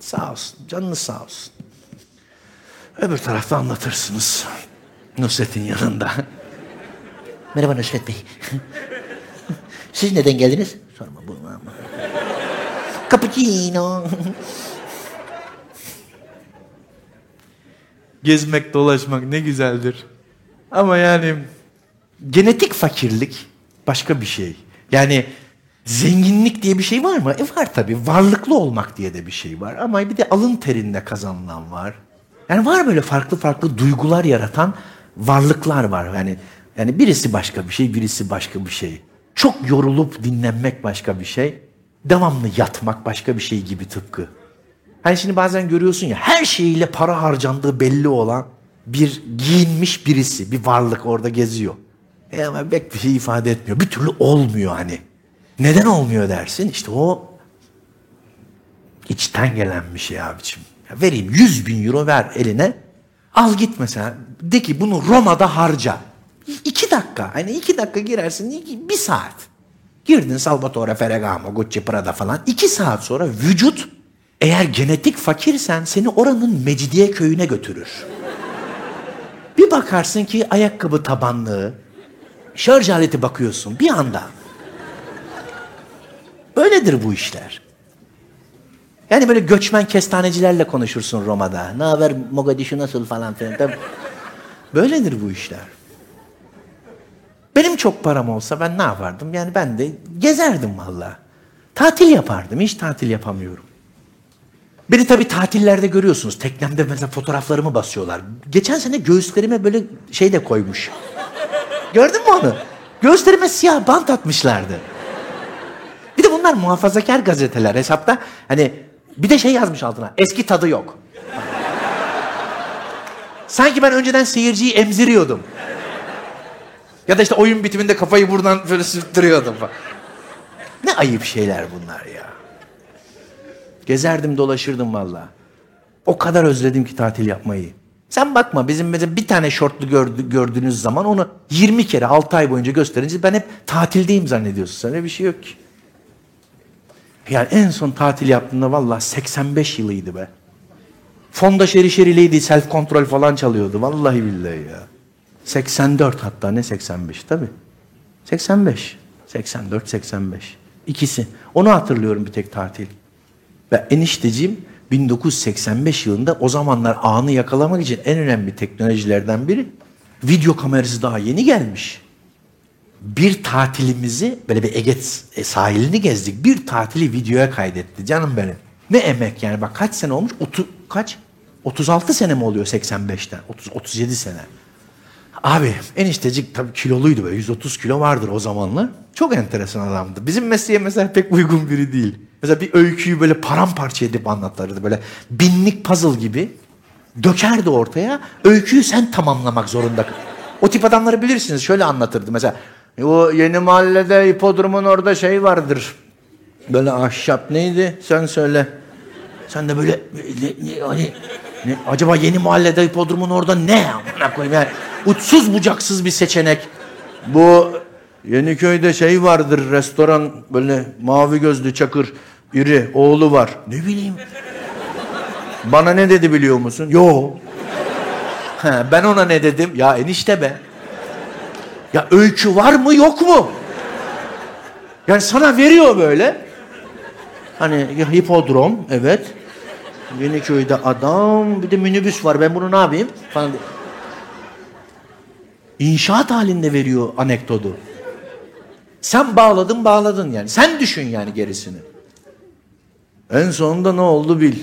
Sağ olsun, canınız sağ olsun. Öbür tarafta anlatırsınız. Nusret'in yanında. Merhaba Nusret Bey. Siz neden geldiniz? Sorma bu. Cappuccino. Gezmek, dolaşmak ne güzeldir. Ama yani genetik fakirlik başka bir şey. Yani zenginlik diye bir şey var mı? E var tabii. Varlıklı olmak diye de bir şey var. Ama bir de alın terinde kazanılan var. Yani var böyle farklı farklı duygular yaratan varlıklar var. Yani yani birisi başka bir şey, birisi başka bir şey. Çok yorulup dinlenmek başka bir şey. Devamlı yatmak başka bir şey gibi tıpkı. Hani şimdi bazen görüyorsun ya her şeyiyle para harcandığı belli olan bir giyinmiş birisi, bir varlık orada geziyor. Ama pek bir şey ifade etmiyor. Bir türlü olmuyor hani. Neden olmuyor dersin? İşte o içten gelen bir şey abicim. Ya vereyim 100 bin euro ver eline. Al git mesela. De ki bunu Roma'da harca. İki dakika. Hani iki dakika girersin. bir saat. Girdin Salvatore Ferragamo, Gucci, Prada falan. iki saat sonra vücut eğer genetik fakirsen seni oranın Mecidiye köyüne götürür. Bir bakarsın ki ayakkabı tabanlığı, şarj aleti bakıyorsun bir anda. Böyledir bu işler. Yani böyle göçmen kestanecilerle konuşursun Roma'da. Ne haber Mogadishu nasıl falan filan. Böyledir bu işler. Benim çok param olsa ben ne yapardım? Yani ben de gezerdim valla. Tatil yapardım. Hiç tatil yapamıyorum. Beni tabii tatillerde görüyorsunuz. Teknemde mesela fotoğraflarımı basıyorlar. Geçen sene göğüslerime böyle şey de koymuş. Gördün mü onu? Göğüslerime siyah bant atmışlardı. Bir de bunlar muhafazakar gazeteler hesapta. Hani bir de şey yazmış altına. Eski tadı yok. Sanki ben önceden seyirciyi emziriyordum. Ya da işte oyun bitiminde kafayı buradan böyle sürttürüyordum falan. Ne ayıp şeyler bunlar ya. Gezerdim dolaşırdım valla. O kadar özledim ki tatil yapmayı. Sen bakma bizim mesela bir tane şortlu gördü, gördüğünüz zaman onu 20 kere 6 ay boyunca gösterince ben hep tatildeyim zannediyorsun. Sen bir şey yok ki. Yani en son tatil yaptığımda valla 85 yılıydı be. Fonda şeri şerileydi, self kontrol falan çalıyordu. Vallahi billahi ya. 84 hatta ne 85 tabi. 85. 84, 85. İkisi. Onu hatırlıyorum bir tek tatil. Ve enişteciğim 1985 yılında o zamanlar anı yakalamak için en önemli teknolojilerden biri video kamerası daha yeni gelmiş. Bir tatilimizi böyle bir Ege sahilini gezdik. Bir tatili videoya kaydetti canım benim. Ne emek yani bak kaç sene olmuş? Otu, kaç? 36 sene mi oluyor 85'ten? 30, 37 sene. Abi eniştecik tabii kiloluydu böyle 130 kilo vardır o zamanlar. Çok enteresan adamdı. Bizim mesleğe mesela pek uygun biri değil. Mesela bir öyküyü böyle paramparça edip anlatırdı. Böyle binlik puzzle gibi dökerdi ortaya. Öyküyü sen tamamlamak zorunda. O tip adamları bilirsiniz. Şöyle anlatırdı mesela. O yeni mahallede hipodromun orada şey vardır. Böyle ahşap neydi? Sen söyle. Sen de böyle hani, ne, acaba yeni mahallede hipodromun orada ne? Amına koyayım yani. Uçsuz bucaksız bir seçenek. Bu Yeniköy'de şey vardır restoran böyle mavi gözlü çakır iri oğlu var. Ne bileyim. Bana ne dedi biliyor musun? Yo. He, ben ona ne dedim? Ya enişte be. Ya öykü var mı yok mu? Yani sana veriyor böyle. Hani hipodrom evet. Yeniköy'de adam bir de minibüs var ben bunu ne yapayım falan. İnşaat halinde veriyor anekdotu. Sen bağladın bağladın yani. Sen düşün yani gerisini. En sonunda ne oldu bil.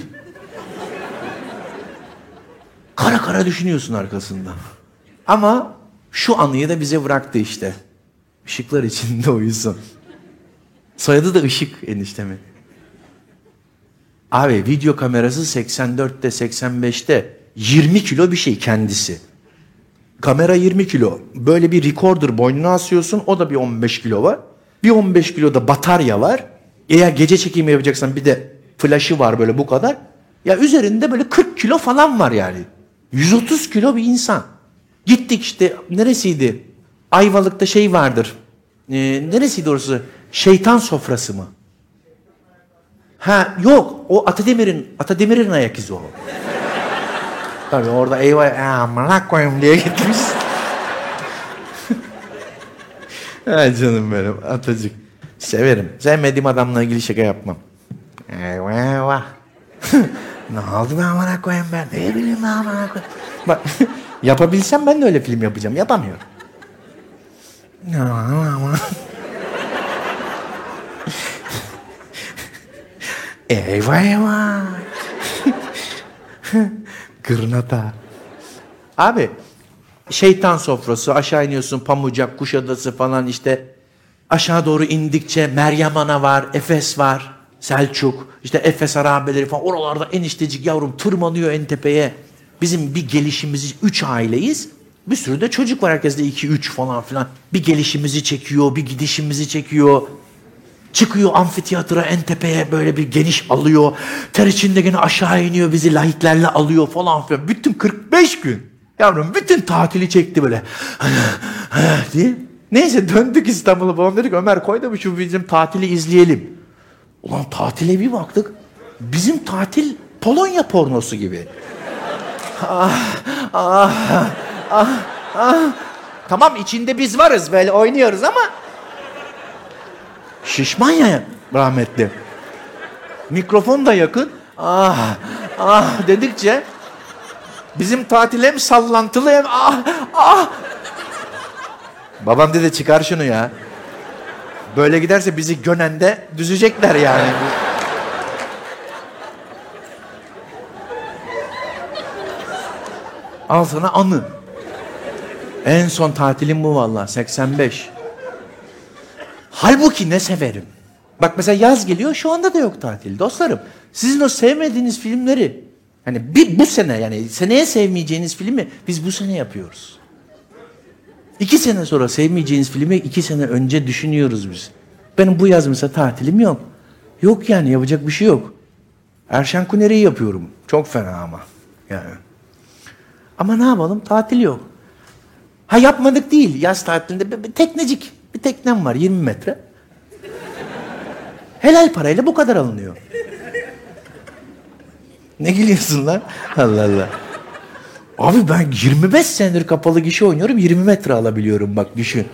Kara kara düşünüyorsun arkasında. Ama şu anıyı da bize bıraktı işte. Işıklar içinde uyusun. Soyadı da ışık eniştemin. Abi video kamerası 84'te 85'te 20 kilo bir şey kendisi. Kamera 20 kilo. Böyle bir recorder boynuna asıyorsun. O da bir 15 kilo var. Bir 15 kilo da batarya var. Eğer gece çekimi yapacaksan bir de flaşı var böyle bu kadar. Ya üzerinde böyle 40 kilo falan var yani. 130 kilo bir insan. Gittik işte neresiydi? Ayvalık'ta şey vardır. Ee, neresiydi orası? Şeytan sofrası mı? Ha yok o Atademir'in Atademir'in ayak izi o. Tabii orada eyvah amına koyayım diye gitmiş. Ay canım benim atacık. Severim. Sevmediğim adamla ilgili şaka yapmam. Eyvah eyvah. ne oldu be amına koyayım ben? Ne bileyim ben amına koyayım. Bak yapabilsem ben de öyle film yapacağım. Yapamıyorum. Eyvah eyvah. Abi şeytan sofrası aşağı iniyorsun Pamucak, Kuşadası falan işte aşağı doğru indikçe Meryem Ana var, Efes var, Selçuk, işte Efes harabeleri falan oralarda eniştecik yavrum tırmanıyor en tepeye. Bizim bir gelişimizi, üç aileyiz. Bir sürü de çocuk var herkeste iki, üç falan filan. Bir gelişimizi çekiyor, bir gidişimizi çekiyor. Çıkıyor amfiteyatra en tepeye böyle bir geniş alıyor. Ter içinde gene aşağı iniyor bizi lahitlerle alıyor falan filan. Bütün 45 gün. Yavrum bütün tatili çekti böyle. diye. Neyse döndük İstanbul'a babam dedik Ömer koy da şu bizim tatili izleyelim. Ulan tatile bir baktık. Bizim tatil Polonya pornosu gibi. ah, ah, ah, ah. Tamam içinde biz varız böyle oynuyoruz ama Şişman ya rahmetli. Mikrofon da yakın. Ah, ah dedikçe bizim tatil hem sallantılı hem ah, ah. Babam dedi çıkar şunu ya. Böyle giderse bizi Gönen'de düzecekler yani. Al sana anı. En son tatilim bu vallahi 85. Halbuki ne severim. Bak mesela yaz geliyor şu anda da yok tatil dostlarım. Sizin o sevmediğiniz filmleri Hani bir, bu sene yani seneye sevmeyeceğiniz filmi biz bu sene yapıyoruz. İki sene sonra sevmeyeceğiniz filmi iki sene önce düşünüyoruz biz. Benim bu yaz mesela tatilim yok. Yok yani yapacak bir şey yok. Erşen Kuneri'yi yapıyorum. Çok fena ama. Yani. Ama ne yapalım? Tatil yok. Ha yapmadık değil. Yaz tatilinde teknecik. Bir teknem var 20 metre. Helal parayla bu kadar alınıyor. Ne gülüyorsun lan? Allah Allah. Abi ben 25 senedir kapalı gişe oynuyorum 20 metre alabiliyorum bak düşün.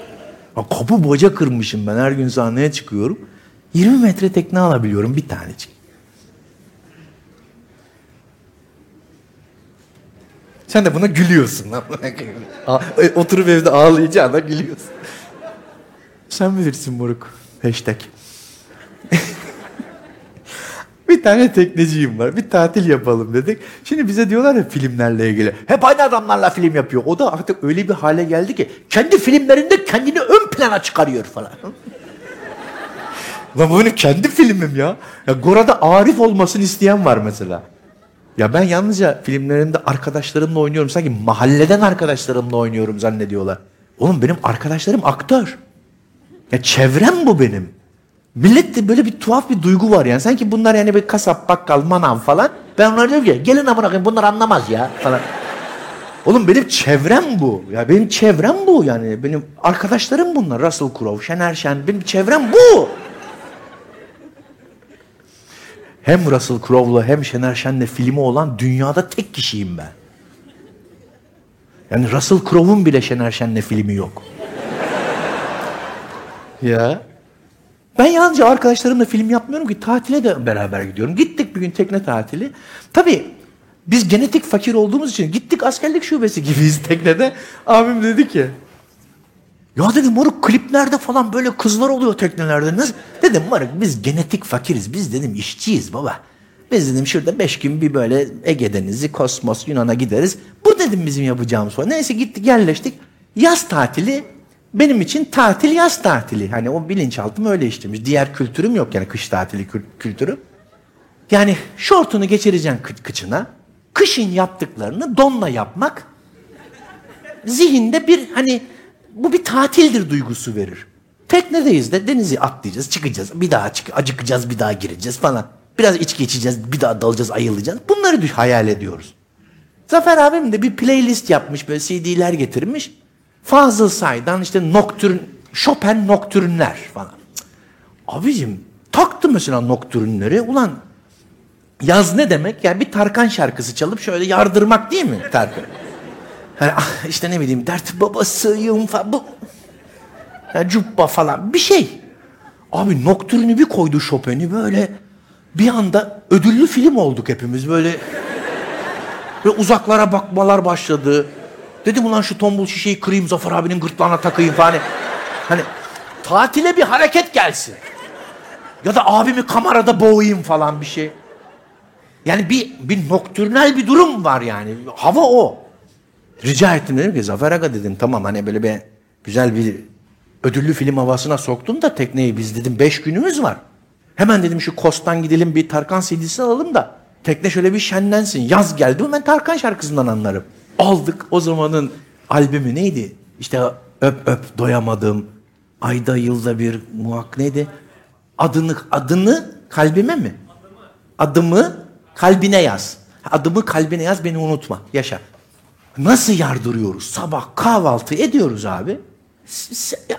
Ya kapı boca kırmışım ben her gün sahneye çıkıyorum. 20 metre tekne alabiliyorum bir tanecik. Sen de buna gülüyorsun. lan. Oturup evde ağlayacağına gülüyorsun. Sen bilirsin moruk. Hashtag. bir tane tekneciyim var. Bir tatil yapalım dedik. Şimdi bize diyorlar ya filmlerle ilgili. Hep aynı adamlarla film yapıyor. O da artık öyle bir hale geldi ki kendi filmlerinde kendini ön plana çıkarıyor falan. Lan bu benim kendi filmim ya. ya Gora'da Arif olmasını isteyen var mesela. Ya ben yalnızca filmlerimde arkadaşlarımla oynuyorum. Sanki mahalleden arkadaşlarımla oynuyorum zannediyorlar. Oğlum benim arkadaşlarım aktör. Ya çevrem bu benim. Millette böyle bir tuhaf bir duygu var yani. Sanki bunlar yani bir kasap, bakkal, manav falan. Ben onlara diyorum ki gelin amına koyayım bunlar anlamaz ya falan. Oğlum benim çevrem bu. Ya benim çevrem bu yani. Benim arkadaşlarım bunlar. Russell Crowe, Şener Şen. Benim çevrem bu. Hem Russell Crowe'la hem Şener Şen'le filmi olan dünyada tek kişiyim ben. Yani Russell Crowe'un bile Şener Şen'le filmi yok. Ya. Ben yalnızca arkadaşlarımla film yapmıyorum ki tatile de beraber gidiyorum. Gittik bir gün tekne tatili. Tabii biz genetik fakir olduğumuz için gittik askerlik şubesi gibiyiz teknede. Abim dedi ki ya dedim moruk kliplerde falan böyle kızlar oluyor teknelerde. Nasıl? Dedim moruk biz genetik fakiriz. Biz dedim işçiyiz baba. Biz dedim şurada beş gün bir böyle Ege Denizi, Kosmos, Yunan'a gideriz. Bu dedim bizim yapacağımız falan. Neyse gittik yerleştik. Yaz tatili benim için tatil yaz tatili. Hani o bilinçaltım öyle işlemiş. Diğer kültürüm yok yani kış tatili kül- kültürü. Yani şortunu geçireceksin kı- kıçına. Kışın yaptıklarını donla yapmak zihinde bir hani bu bir tatildir duygusu verir. Teknedeyiz de denizi atlayacağız, çıkacağız, bir daha çık, acıkacağız, bir daha gireceğiz falan. Biraz içki içeceğiz, bir daha dalacağız, ayılacağız. Bunları hayal ediyoruz. Zafer abim de bir playlist yapmış, böyle CD'ler getirmiş. Fazıl Say'dan işte Nocturne, Chopin Nocturne'ler falan. Cık. Abicim taktı mesela Nocturne'leri. Ulan yaz ne demek? Yani bir Tarkan şarkısı çalıp şöyle yardırmak değil mi Tarkan? Hani ah, işte ne bileyim dert babasıyım falan. Bu, yani cubba falan bir şey. Abi Nocturne'ü bir koydu Chopin'i böyle bir anda ödüllü film olduk hepimiz böyle. Ve uzaklara bakmalar başladı. Dedim ulan şu tombul şişeyi kırayım Zafer abinin gırtlağına takayım falan. Hani tatile bir hareket gelsin. Ya da abimi kamerada boğayım falan bir şey. Yani bir, bir noktürnel bir durum var yani. Hava o. Rica ettim dedim ki Zafer Aga dedim tamam hani böyle bir güzel bir ödüllü film havasına soktun da tekneyi biz dedim beş günümüz var. Hemen dedim şu Kost'tan gidelim bir Tarkan CD'si alalım da tekne şöyle bir şenlensin. Yaz geldi mi ben Tarkan şarkısından anlarım. Aldık o zamanın albümü neydi? İşte öp öp doyamadım. Ayda yılda bir muhak neydi? Adını adını kalbime mi? Adımı kalbine yaz. Adımı kalbine yaz beni unutma. Yaşa. Nasıl yardırıyoruz? Sabah kahvaltı ediyoruz abi.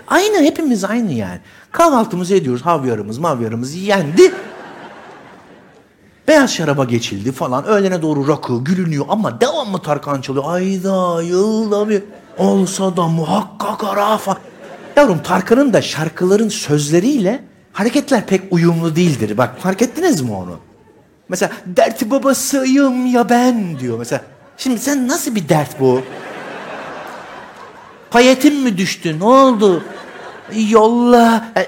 Aynı hepimiz aynı yani. Kahvaltımızı ediyoruz. Havyarımız mavyarımız yendi. Beyaz şaraba geçildi falan. Öğlene doğru rakı gülünüyor ama devamlı Tarkan çalıyor. Ayda yılda bir olsa da muhakkak ara falan. Yavrum Tarkan'ın da şarkıların sözleriyle hareketler pek uyumlu değildir. Bak fark ettiniz mi onu? Mesela dert babasıyım ya ben diyor mesela. Şimdi sen nasıl bir dert bu? Payetin mi düştü? Ne oldu? Yolla. E,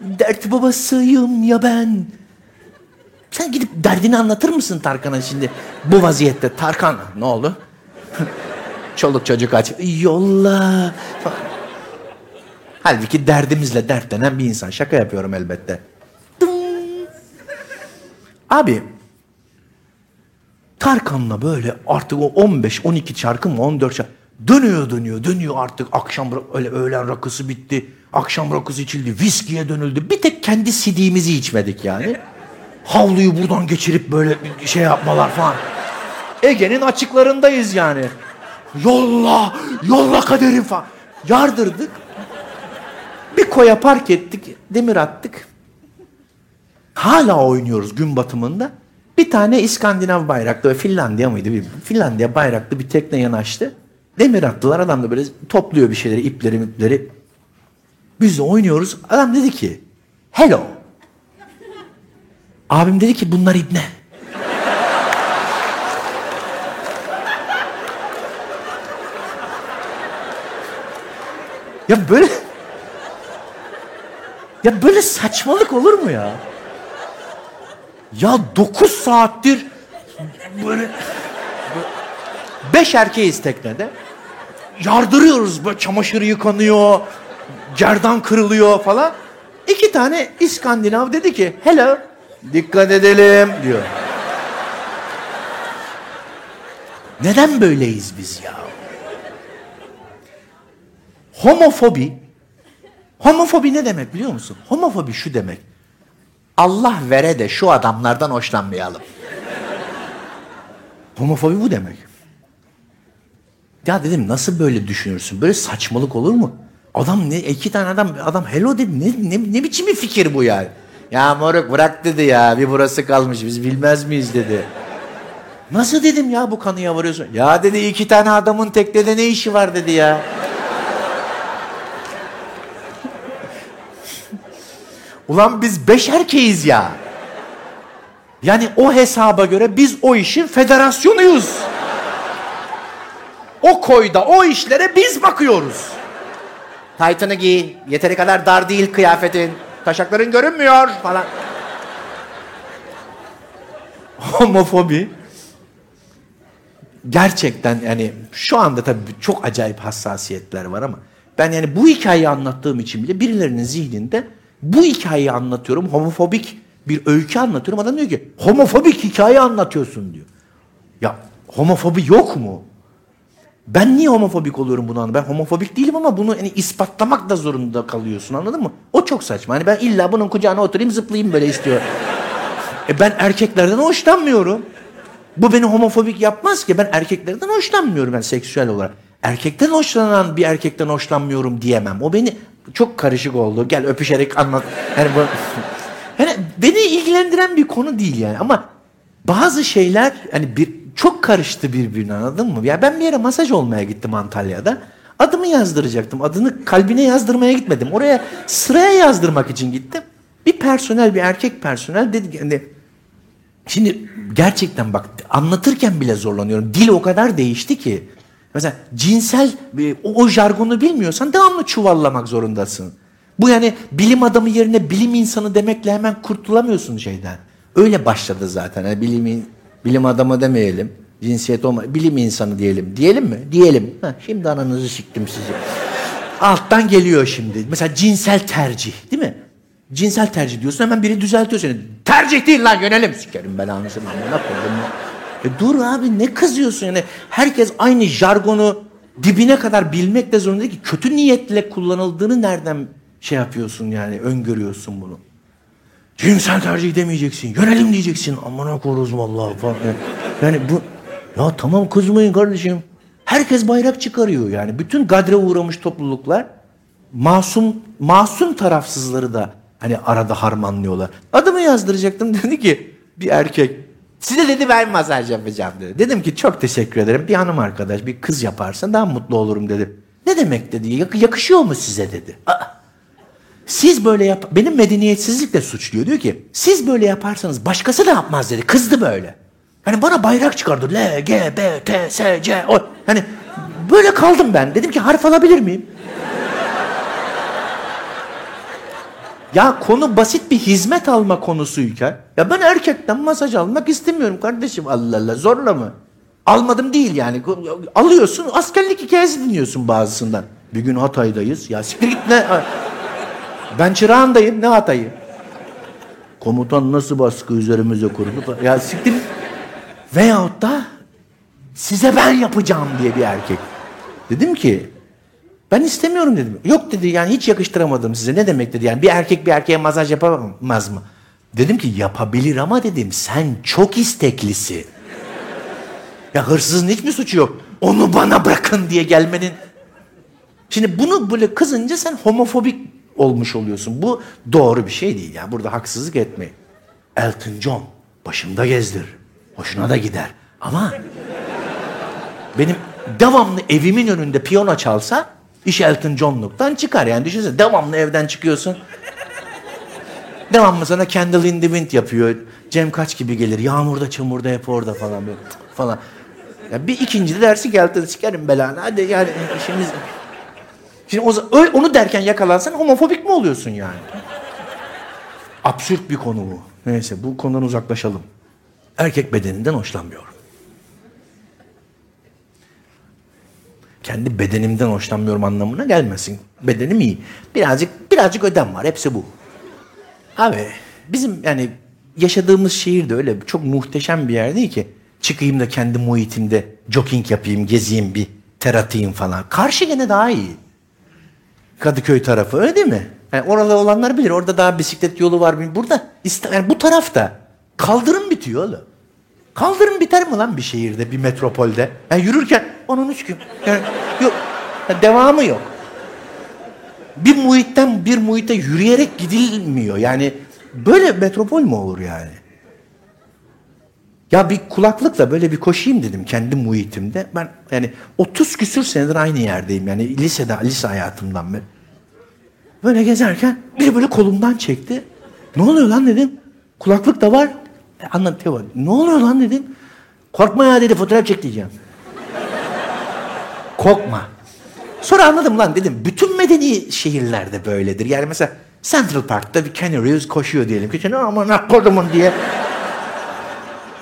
Dert babasıyım ya ben. Sen gidip derdini anlatır mısın Tarkan'a şimdi? Bu vaziyette Tarkan ne oldu? Çoluk çocuk aç. Yolla. Halbuki derdimizle dertlenen bir insan. Şaka yapıyorum elbette. Abi Tarkan'la böyle artık o 15-12 şarkı mı 14 şarkı dönüyor dönüyor dönüyor artık akşam öyle öğlen rakısı bitti. Akşam rakısı içildi. Viskiye dönüldü. Bir tek kendi sidiğimizi içmedik yani. Havluyu buradan geçirip böyle bir şey yapmalar falan. Ege'nin açıklarındayız yani. Yolla, yolla kaderim falan. Yardırdık. Bir koya park ettik, demir attık. Hala oynuyoruz gün batımında. Bir tane İskandinav bayraklı, Finlandiya mıydı? Bir, Finlandiya bayraklı bir tekne yanaştı. Demir attılar, adam da böyle topluyor bir şeyleri, ipleri ipleri. Biz de oynuyoruz. Adam dedi ki, hello. Abim dedi ki bunlar ibne. Ya böyle... Ya böyle saçmalık olur mu ya? Ya 9 saattir böyle... Beş erkeğiz teknede. Yardırıyoruz böyle çamaşır yıkanıyor, gerdan kırılıyor falan. İki tane İskandinav dedi ki hello dikkat edelim diyor. Neden böyleyiz biz ya? Homofobi. Homofobi ne demek biliyor musun? Homofobi şu demek. Allah vere de şu adamlardan hoşlanmayalım. Homofobi bu demek. Ya dedim nasıl böyle düşünürsün? Böyle saçmalık olur mu? Adam ne iki tane adam adam hello dedi. Ne, ne, ne biçim bir fikir bu yani? Ya moruk bırak dedi ya. Bir burası kalmış. Biz bilmez miyiz dedi. Nasıl dedim ya bu kanıya varıyorsun? Ya dedi iki tane adamın teknede ne işi var dedi ya. Ulan biz beş erkeğiz ya. Yani o hesaba göre biz o işin federasyonuyuz. O koyda o işlere biz bakıyoruz. Taytını giy, yeteri kadar dar değil kıyafetin, taşakların görünmüyor falan. Homofobi gerçekten yani şu anda tabii çok acayip hassasiyetler var ama ben yani bu hikayeyi anlattığım için bile birilerinin zihninde bu hikayeyi anlatıyorum homofobik bir öykü anlatıyorum adam diyor ki homofobik hikaye anlatıyorsun diyor. Ya homofobi yok mu? Ben niye homofobik oluyorum bunu anladım? Ben homofobik değilim ama bunu hani ispatlamak da zorunda kalıyorsun anladın mı? O çok saçma. Hani ben illa bunun kucağına oturayım zıplayayım böyle istiyor. e ben erkeklerden hoşlanmıyorum. Bu beni homofobik yapmaz ki. Ben erkeklerden hoşlanmıyorum ben seksüel olarak. Erkekten hoşlanan bir erkekten hoşlanmıyorum diyemem. O beni çok karışık oldu. Gel öpüşerek anlat. Yani bu yani beni ilgilendiren bir konu değil yani ama bazı şeyler hani bir çok karıştı birbirine anladın mı? Ya ben bir yere masaj olmaya gittim Antalya'da. Adımı yazdıracaktım. Adını kalbine yazdırmaya gitmedim. Oraya sıraya yazdırmak için gittim. Bir personel, bir erkek personel dedi hani Şimdi gerçekten bak anlatırken bile zorlanıyorum. Dil o kadar değişti ki. Mesela cinsel e, o, o jargonu bilmiyorsan devamlı çuvallamak zorundasın. Bu yani bilim adamı yerine bilim insanı demekle hemen kurtulamıyorsun şeyden. Öyle başladı zaten. Yani bilim, bilim adamı demeyelim. Cinsiyet olma. Bilim insanı diyelim. Diyelim mi? Diyelim. Heh, şimdi ananızı siktim sizi. Alttan geliyor şimdi. Mesela cinsel tercih değil mi? Cinsel tercih diyorsun hemen biri düzeltiyor seni. Tercih değil lan yönelim. Sikerim ben anasını amına koydum. E dur abi ne kızıyorsun yani. Herkes aynı jargonu dibine kadar bilmek de zorunda değil ki. Kötü niyetle kullanıldığını nereden şey yapıyorsun yani öngörüyorsun bunu. Cinsel tercih demeyeceksin. Yönelim diyeceksin. Amına koyarız vallahi falan. Yani bu ya tamam kızmayın kardeşim. Herkes bayrak çıkarıyor yani. Bütün gadre uğramış topluluklar masum masum tarafsızları da hani arada harmanlıyorlar. Adımı yazdıracaktım dedi ki bir erkek size dedi ben masaj yapacağım dedi. Dedim ki çok teşekkür ederim. Bir hanım arkadaş bir kız yaparsan daha mutlu olurum dedi. Ne demek dedi. Yak- yakışıyor mu size dedi. Aa, siz böyle yap benim medeniyetsizlikle suçluyor. Diyor ki siz böyle yaparsanız başkası da yapmaz dedi. Kızdı böyle. Hani bana bayrak çıkardı. L, G, B, T, S, C, O. Hani böyle kaldım ben. Dedim ki harf alabilir miyim? Ya konu basit bir hizmet alma konusuyken ya ben erkekten masaj almak istemiyorum kardeşim Allah Allah zorla mı? Almadım değil yani. Alıyorsun askerlik hikayesi dinliyorsun bazısından. Bir gün Hatay'dayız. Ya siktir git ne? Ben çırağındayım ne Hatay'ı? Komutan nasıl baskı üzerimize kurdu? Ya siktir. Veyahut da Size ben yapacağım diye bir erkek. Dedim ki ben istemiyorum dedim. Yok dedi yani hiç yakıştıramadım size. Ne demek dedi yani bir erkek bir erkeğe masaj yapamaz mı? Dedim ki yapabilir ama dedim sen çok isteklisin. Ya hırsızın hiç mi suçu yok? Onu bana bırakın diye gelmenin. Şimdi bunu böyle kızınca sen homofobik olmuş oluyorsun. Bu doğru bir şey değil. Yani burada haksızlık etmeyin. Elton John başımda gezdir. Hoşuna da gider. Ama benim devamlı evimin önünde piyano çalsa iş Elton John'luktan çıkar. Yani düşünsene devamlı evden çıkıyorsun. Devamlı sana Candle in the Wind yapıyor. Cem Kaç gibi gelir. Yağmurda çamurda hep orada falan böyle falan. Ya bir ikinci de dersi geldi sikerim belanı. Hadi yani işimiz... Şimdi o, onu derken yakalansan homofobik mi oluyorsun yani? Absürt bir konu bu. Neyse bu konudan uzaklaşalım. Erkek bedeninden hoşlanmıyorum. Kendi bedenimden hoşlanmıyorum anlamına gelmesin. Bedenim iyi. Birazcık birazcık ödem var. Hepsi bu. Abi bizim yani yaşadığımız şehir de öyle çok muhteşem bir yer değil ki. Çıkayım da kendi muhitimde jogging yapayım, gezeyim bir ter atayım falan. Karşı gene daha iyi. Kadıköy tarafı öyle değil mi? Yani oralı olanlar bilir. Orada daha bisiklet yolu var. Burada yani bu tarafta kaldırım bitiyor oğlum. Kaldırım biter mi lan bir şehirde, bir metropolde? Yani yürürken onun üç gün. Yani yok. Yani devamı yok. Bir muhitten bir muhite yürüyerek gidilmiyor. Yani böyle metropol mü olur yani? Ya bir kulaklıkla böyle bir koşayım dedim kendi muhitimde. Ben yani 30 küsür senedir aynı yerdeyim. Yani lisede, lise hayatımdan beri. Böyle gezerken biri böyle kolumdan çekti. Ne oluyor lan dedim. Kulaklık da var. E, Anlatıyor. Ne oluyor lan dedim. Korkma ya dedi fotoğraf çek diyeceğim. Korkma. Sonra anladım lan dedim. Bütün medeni şehirlerde böyledir. Yani mesela Central Park'ta bir Kenny Reeves koşuyor diyelim ki. Aman akkodumun diye.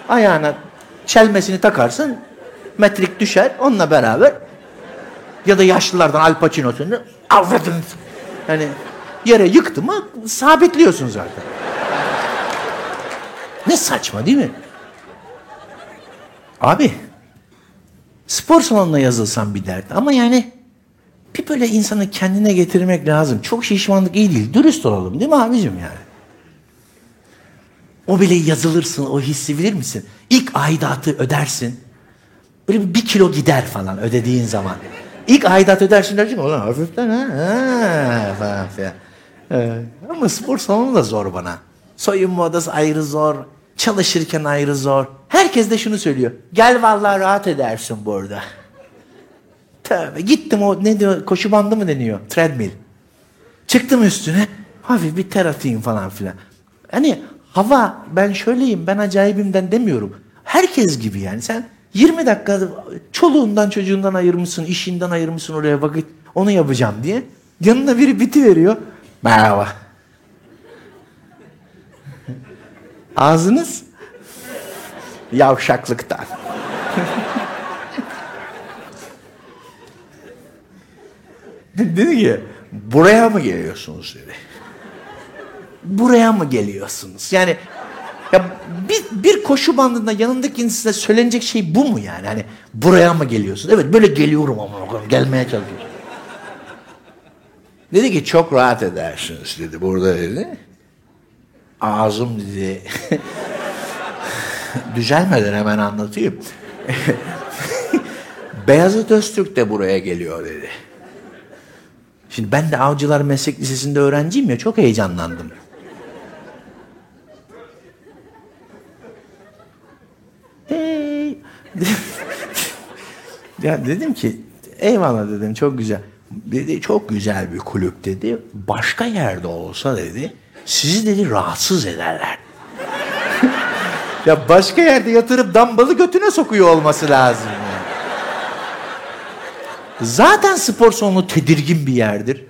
Ayağına çelmesini takarsın. Metrik düşer onunla beraber. Ya da yaşlılardan Al Pacino'sunu avradın. Yani yere yıktı mı sabitliyorsun zaten. Ne saçma değil mi? Abi spor salonuna yazılsam bir dert ama yani bir böyle insanı kendine getirmek lazım. Çok şişmanlık iyi değil. Dürüst olalım değil mi abicim yani? O bile yazılırsın, o hissi bilir misin? İlk aidatı ödersin. Böyle bir, kilo gider falan ödediğin zaman. İlk aidat ödersin dersin ulan hafiften ha, ha falan filan. Ee, ama spor salonu da zor bana. Soyunma odası ayrı zor. Çalışırken ayrı zor. Herkes de şunu söylüyor. Gel vallahi rahat edersin burada. Tövbe gittim o ne diyor koşu bandı mı deniyor? Treadmill. Çıktım üstüne hafif bir ter atayım falan filan. Hani hava ben şöyleyim ben acayibimden demiyorum. Herkes gibi yani sen 20 dakika çoluğundan çocuğundan ayırmışsın, işinden ayırmışsın oraya vakit onu yapacağım diye. Yanına biri biti veriyor. Merhaba. Ağzınız yavşaklıktan. dedi ki buraya mı geliyorsunuz dedi. Buraya mı geliyorsunuz? Yani ya bir, bir koşu bandında yanındaki insana söylenecek şey bu mu yani? Hani buraya mı geliyorsun? Evet böyle geliyorum ama gelmeye çalışıyorum. Dedi ki çok rahat edersiniz dedi burada dedi. Ağzım dedi. Düzelmeden hemen anlatayım. Beyazıt Öztürk de buraya geliyor dedi. Şimdi ben de Avcılar Meslek Lisesi'nde öğrenciyim ya çok heyecanlandım. Hey. ya dedim ki eyvallah dedim çok güzel. Dedi çok güzel bir kulüp dedi. Başka yerde olsa dedi sizi dedi rahatsız ederler. ya başka yerde yatırıp dambalı götüne sokuyor olması lazım. Zaten spor salonu tedirgin bir yerdir.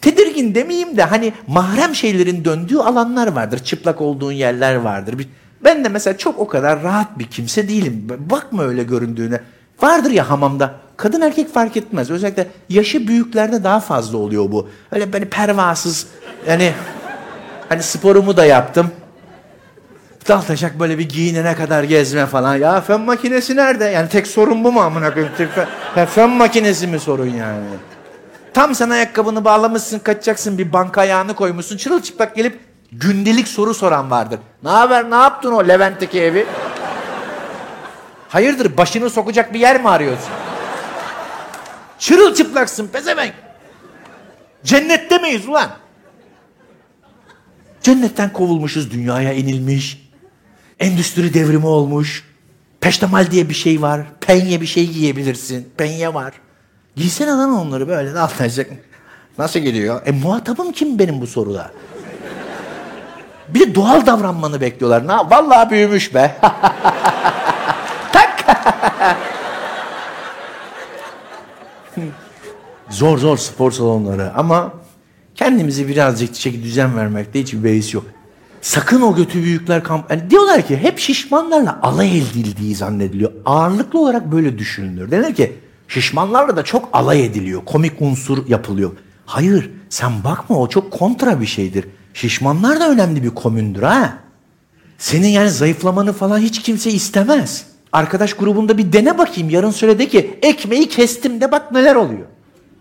Tedirgin demeyeyim de hani mahrem şeylerin döndüğü alanlar vardır. Çıplak olduğun yerler vardır. Bir- Ben de mesela çok o kadar rahat bir kimse değilim. Bakma öyle göründüğüne. Vardır ya hamamda. Kadın erkek fark etmez. Özellikle yaşı büyüklerde daha fazla oluyor bu. Öyle böyle pervasız yani hani sporumu da yaptım. Daltaşak böyle bir giyinene kadar gezme falan. Ya fön makinesi nerede? Yani tek sorun bu mu amına koyayım? Ya fön makinesi mi sorun yani? Tam sen ayakkabını bağlamışsın, kaçacaksın bir banka ayağını koymuşsun. Çırılçıplak gelip gündelik soru soran vardır. Ne haber, ne yaptın o Levent'teki evi? Hayırdır, başını sokacak bir yer mi arıyorsun? Çırılçıplaksın pezevenk. Cennette miyiz ulan? Cennetten kovulmuşuz, dünyaya inilmiş. Endüstri devrimi olmuş. Peştemal diye bir şey var. Penye bir şey giyebilirsin. Penye var. Giysene lan onları böyle altlanacak. Nasıl geliyor? E muhatabım kim benim bu soruda? Bir de doğal davranmanı bekliyorlar. Na, vallahi büyümüş be. tak. zor zor spor salonları ama kendimizi birazcık çeki düzen vermekte hiçbir beis yok. Sakın o götü büyükler kamp... Yani diyorlar ki hep şişmanlarla alay edildiği zannediliyor. Ağırlıklı olarak böyle düşünülür. Denir ki şişmanlarla da çok alay ediliyor. Komik unsur yapılıyor. Hayır sen bakma o çok kontra bir şeydir. Şişmanlar da önemli bir komündür ha. Senin yani zayıflamanı falan hiç kimse istemez. Arkadaş grubunda bir dene bakayım. Yarın söyle de ki ekmeği kestim de bak neler oluyor.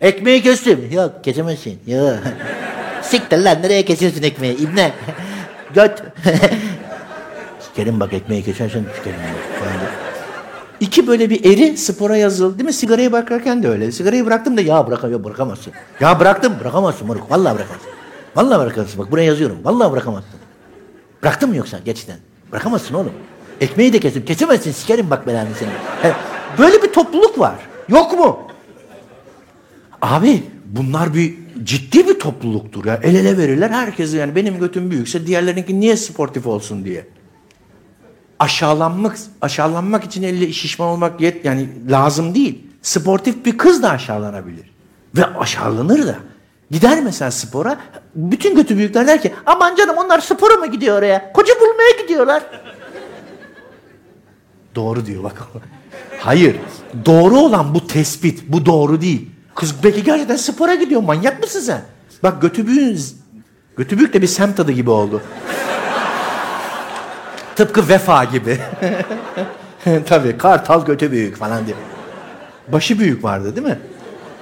Ekmeği kestim. Yok kesemezsin. Yok. Siktir lan nereye kesiyorsun ekmeği İbne. Göt. Sikerim bak ekmeği kesersen sikerim. İki böyle bir eri spora yazıldı değil mi? Sigarayı bırakırken de öyle. Sigarayı bıraktım da ya bırak ya bırakamazsın. Ya bıraktım bırakamazsın moruk. Vallahi bırakamazsın. Vallahi bırakamazsın. Bak buraya yazıyorum. Vallahi bırakamazsın. Bıraktın mı yoksa gerçekten? Bırakamazsın oğlum. Ekmeği de kesim. Kesemezsin sikerim bak belanı seni. Böyle bir topluluk var. Yok mu? Abi bunlar bir ciddi bir topluluktur ya. El ele verirler herkese yani benim götüm büyükse diğerlerinki niye sportif olsun diye. Aşağılanmak aşağılanmak için elle şişman olmak yet yani lazım değil. Sportif bir kız da aşağılanabilir. Ve aşağılanır da. Gider mesela spora. Bütün götü büyükler der ki aman canım onlar spora mı gidiyor oraya? Koca bulmaya gidiyorlar. Doğru diyor bak. Hayır. Doğru olan bu tespit. Bu doğru değil. Kız belki gerçekten spora gidiyor. Manyak mısın sen? Bak götü büyüğün... Götü büyük de bir semt adı gibi oldu. Tıpkı vefa gibi. Tabii kartal götü büyük falan diye. Başı büyük vardı değil mi?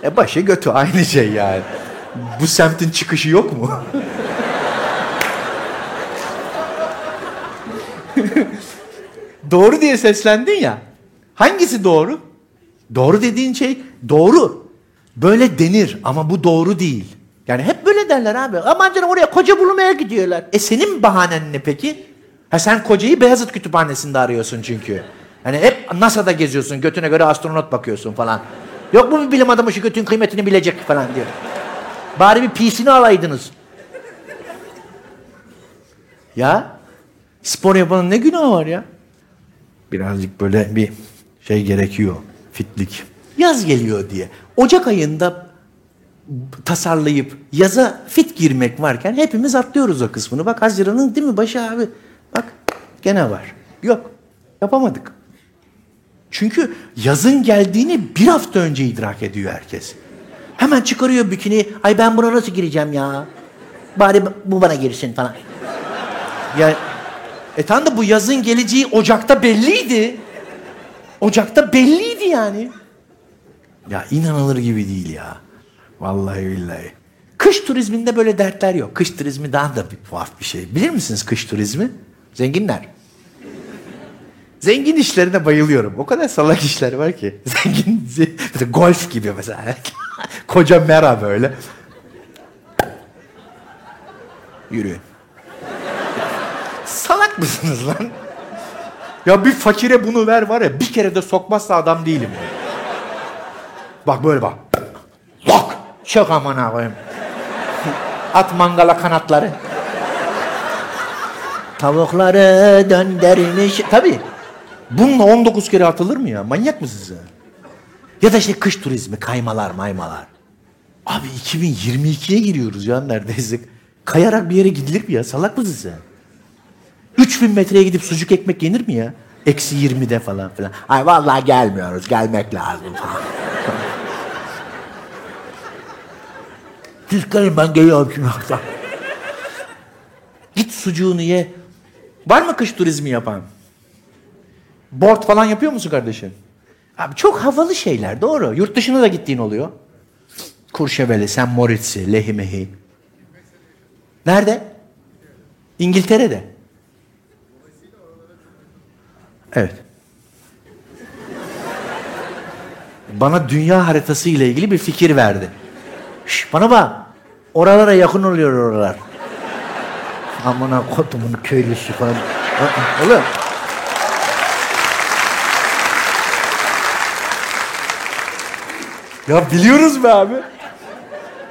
E başı götü aynı şey yani. Bu semtin çıkışı yok mu? doğru diye seslendin ya. Hangisi doğru? Doğru dediğin şey doğru. Böyle denir ama bu doğru değil. Yani hep böyle derler abi. Aman canım oraya koca bulmaya gidiyorlar. E senin bahanen ne peki? Ha sen kocayı Beyazıt Kütüphanesi'nde arıyorsun çünkü. Hani hep NASA'da geziyorsun. Götüne göre astronot bakıyorsun falan. Yok mu bir bilim adamı şu götün kıymetini bilecek falan diyor. Bari bir pisini alaydınız. Ya spor yapanın ne günahı var ya? Birazcık böyle bir şey gerekiyor. Fitlik. Yaz geliyor diye. Ocak ayında tasarlayıp yaza fit girmek varken hepimiz atlıyoruz o kısmını. Bak Haziran'ın değil mi başı abi? Bak gene var. Yok. Yapamadık. Çünkü yazın geldiğini bir hafta önce idrak ediyor herkes. Hemen çıkarıyor bikini. Ay ben buna nasıl gireceğim ya? Bari bu bana girsin falan. Ya e tamam da bu yazın geleceği Ocak'ta belliydi. Ocak'ta belliydi yani. Ya inanılır gibi değil ya. Vallahi billahi. Kış turizminde böyle dertler yok. Kış turizmi daha da bir tuhaf bir şey. Bilir misiniz kış turizmi? Zenginler. Zengin işlerine bayılıyorum. O kadar salak işler var ki. Zengin, golf gibi mesela. Koca mera böyle. Yürüyün. Salak mısınız lan? Ya bir fakire bunu ver var ya bir kere de sokmazsa adam değilim. ya. Bak böyle bak. Lok. Çok aman abim. At mangala kanatları. Tavukları döndürmüş. Tabii. Bununla 19 kere atılır mı ya? Manyak mısın sen? Ya da işte kış turizmi, kaymalar, maymalar. Abi 2022'ye giriyoruz ya neredeyse. Kayarak bir yere gidilir mi ya? Salak mısın sen? 3000 metreye gidip sucuk ekmek yenir mi ya? Eksi 20'de falan filan. Ay vallahi gelmiyoruz, gelmek lazım falan. Siz gelin ben geliyorum şimdi. Git sucuğunu ye. Var mı kış turizmi yapan? Board falan yapıyor musun kardeşim? Abi çok havalı şeyler doğru. Yurt dışına da gittiğin oluyor. Kurşeveli, Sen Moritz'i, Lehimehi. Nerede? İngiltere'de. Evet. Bana dünya haritası ile ilgili bir fikir verdi. Şş, bana bak. Oralara yakın oluyor oralar. Amına kodumun köylüsü falan. Oğlum. Ya biliyoruz be abi.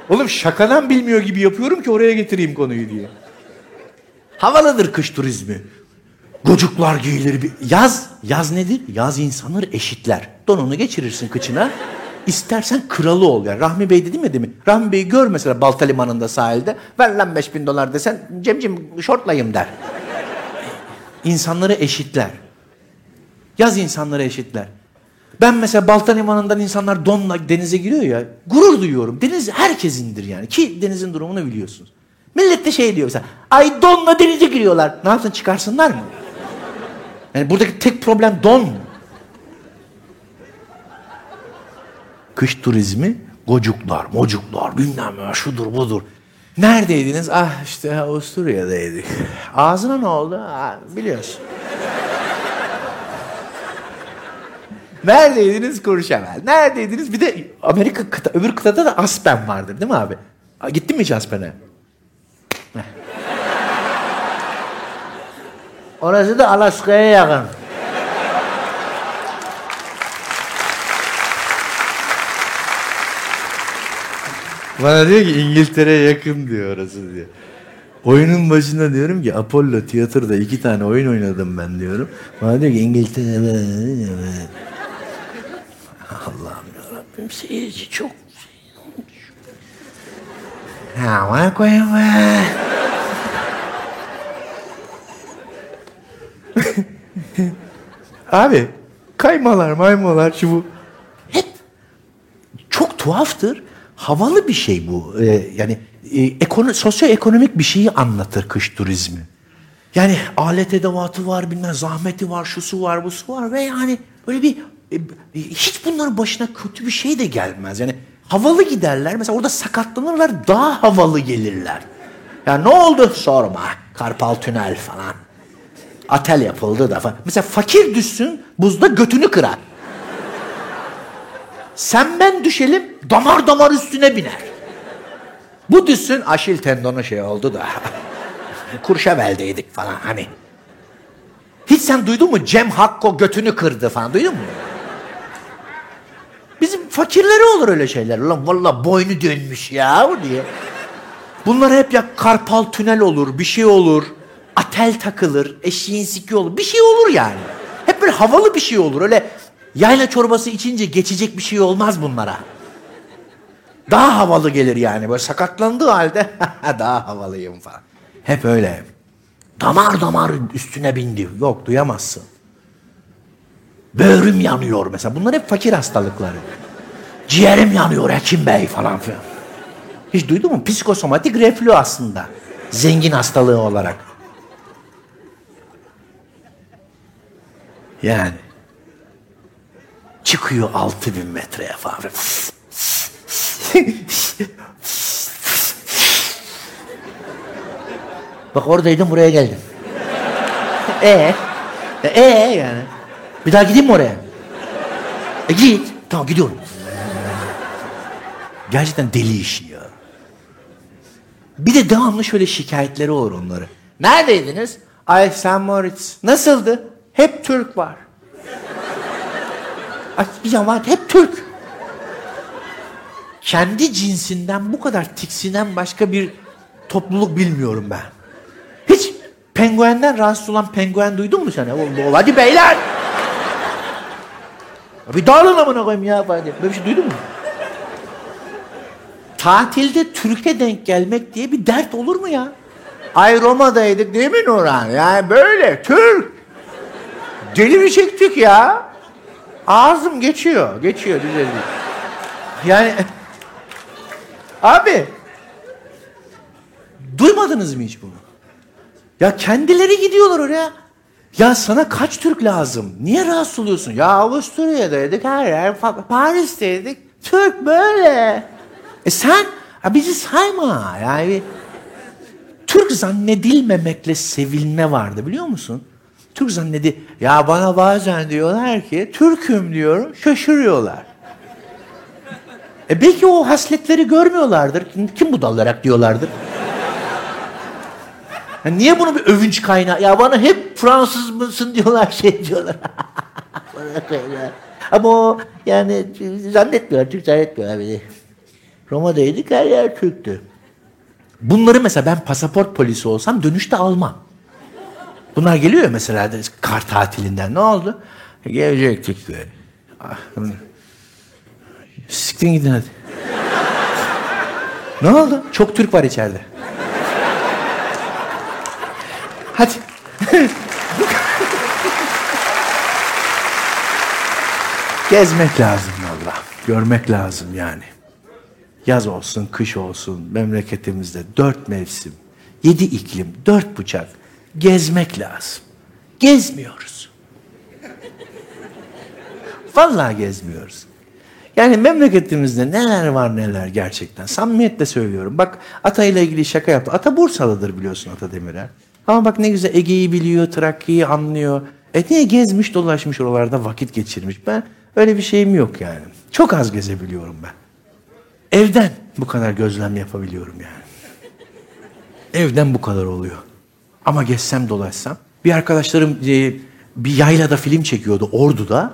Oğlum şakadan bilmiyor gibi yapıyorum ki oraya getireyim konuyu diye. Havalıdır kış turizmi. Gocuklar giyilir. Bir... Yaz, yaz nedir? Yaz insanları eşitler. Donunu geçirirsin kıçına. İstersen kralı ol. Yani Rahmi Bey dedim ya değil mi? Rahmi Bey'i gör mesela Balta Limanı'nda sahilde. Ver lan 5000 dolar desen Cemcim şortlayım der. İnsanları eşitler. Yaz insanları eşitler. Ben mesela Balta Limanı'ndan insanlar donla denize giriyor ya. Gurur duyuyorum. Deniz herkesindir yani. Ki denizin durumunu biliyorsunuz. Millet de şey diyor mesela. Ay donla denize giriyorlar. Ne yapsın çıkarsınlar mı? Yani buradaki tek problem don? Kış turizmi gocuklar, mocuklar, bilmem ne, şudur budur. Neredeydiniz? Ah işte Avusturya'daydık. Ağzına ne oldu? Ha, biliyorsun. Neredeydiniz Kurşevel? Neredeydiniz? Bir de Amerika kıta, öbür kıtada da Aspen vardır değil mi abi? Gittin mi hiç Aspen'e? Orası da Alaska'ya yakın. Bana diyor ki İngiltere'ye yakın diyor orası diyor. Oyunun başında diyorum ki Apollo tiyatroda iki tane oyun oynadım ben diyorum. Bana diyor ki İngiltere... Allah'ım yarabbim seyirci çok... Koyayım be. Abi kaymalar maymalar şu bu. Hep çok tuhaftır. Havalı bir şey bu. Ee, yani e, ekono, sosyoekonomik bir şeyi anlatır kış turizmi. Yani alet edevatı var, bilmem zahmeti var, şusu var, busu var ve yani böyle bir e, hiç bunların başına kötü bir şey de gelmez. Yani havalı giderler. Mesela orada sakatlanırlar, daha havalı gelirler. Ya ne oldu? Sorma. Karpal tünel falan. Atel yapıldı da falan. Mesela fakir düşsün, buzda götünü kırar. Sen ben düşelim damar damar üstüne biner. Bu düşsün aşil tendonu şey oldu da. Kurşevel'deydik falan hani. Hiç sen duydun mu Cem Hakko götünü kırdı falan duydun mu? Bizim fakirleri olur öyle şeyler. Ulan valla boynu dönmüş ya diye. Bunlar hep ya karpal tünel olur, bir şey olur. Atel takılır, eşeğin siki olur. Bir şey olur yani. Hep böyle havalı bir şey olur. Öyle yayla çorbası içince geçecek bir şey olmaz bunlara. Daha havalı gelir yani. Böyle sakatlandığı halde daha havalıyım falan. Hep öyle. Damar damar üstüne bindi. Yok duyamazsın. Böğrüm yanıyor mesela. Bunlar hep fakir hastalıkları. Ciğerim yanıyor Hekim Bey falan filan. Hiç duydun mu? Psikosomatik reflü aslında. Zengin hastalığı olarak. Yani. Çıkıyor altı bin metreye falan. Bak oradaydım buraya geldim. Ee? E yani. Bir daha gideyim mi oraya? E git. Tamam gidiyorum. Gerçekten deli işi ya. Bir de devamlı şöyle şikayetleri olur onları. Neredeydiniz? Ay St. Moritz. Nasıldı? Hep Türk var. Ay bir zaman hep Türk. Kendi cinsinden bu kadar tiksinen başka bir topluluk bilmiyorum ben. Hiç penguenden rahatsız olan penguen duydun mu sen? Hadi beyler! Bir dağılın amına koyayım ya falan diye. Böyle bir şey duydun mu? Tatilde Türkiye denk gelmek diye bir dert olur mu ya? Ay Roma'daydık değil mi Nurhan? Yani böyle Türk. Deli mi çektik ya? Ağzım geçiyor. Geçiyor güzel. Yani abi duymadınız mı hiç bunu? Ya kendileri gidiyorlar oraya. Ya sana kaç Türk lazım? Niye rahatsız oluyorsun? Ya Avusturya'daydık her yer. Paris'teydik. Türk böyle. E sen ha bizi sayma. Yani Türk zannedilmemekle sevilme vardı biliyor musun? Türk zannedi ya bana bazen diyorlar ki Türk'üm diyorum şaşırıyorlar. E belki o hasletleri görmüyorlardır. Kim budalarak diyorlardır. Ya niye bunu bir övünç kaynağı? Ya bana hep Fransız mısın diyorlar şey diyorlar. Ama o yani zannetmiyorlar, Türk zannetmiyorlar beni. Roma'daydık her yer Türktü. Bunları mesela ben pasaport polisi olsam dönüşte almam. Bunlar geliyor mesela kar tatilinden. Ne oldu? Gelecektik de. Ah, hı. Siktin gidin hadi. ne oldu? Çok Türk var içeride. Hadi. Gezmek lazım valla. Görmek lazım yani. Yaz olsun, kış olsun, memleketimizde dört mevsim, yedi iklim, dört bucak. Gezmek lazım. Gezmiyoruz. Vallahi gezmiyoruz. Yani memleketimizde neler var neler gerçekten. Samimiyetle söylüyorum. Bak Ata ile ilgili şaka yaptı. Ata Bursalıdır biliyorsun Ata Demirer. Ama bak ne güzel Ege'yi biliyor, Trakya'yı anlıyor. E niye gezmiş dolaşmış oralarda vakit geçirmiş. Ben öyle bir şeyim yok yani. Çok az gezebiliyorum ben. Evden bu kadar gözlem yapabiliyorum yani. Evden bu kadar oluyor. Ama gezsem dolaşsam. Bir arkadaşlarım e, bir yaylada film çekiyordu Ordu'da.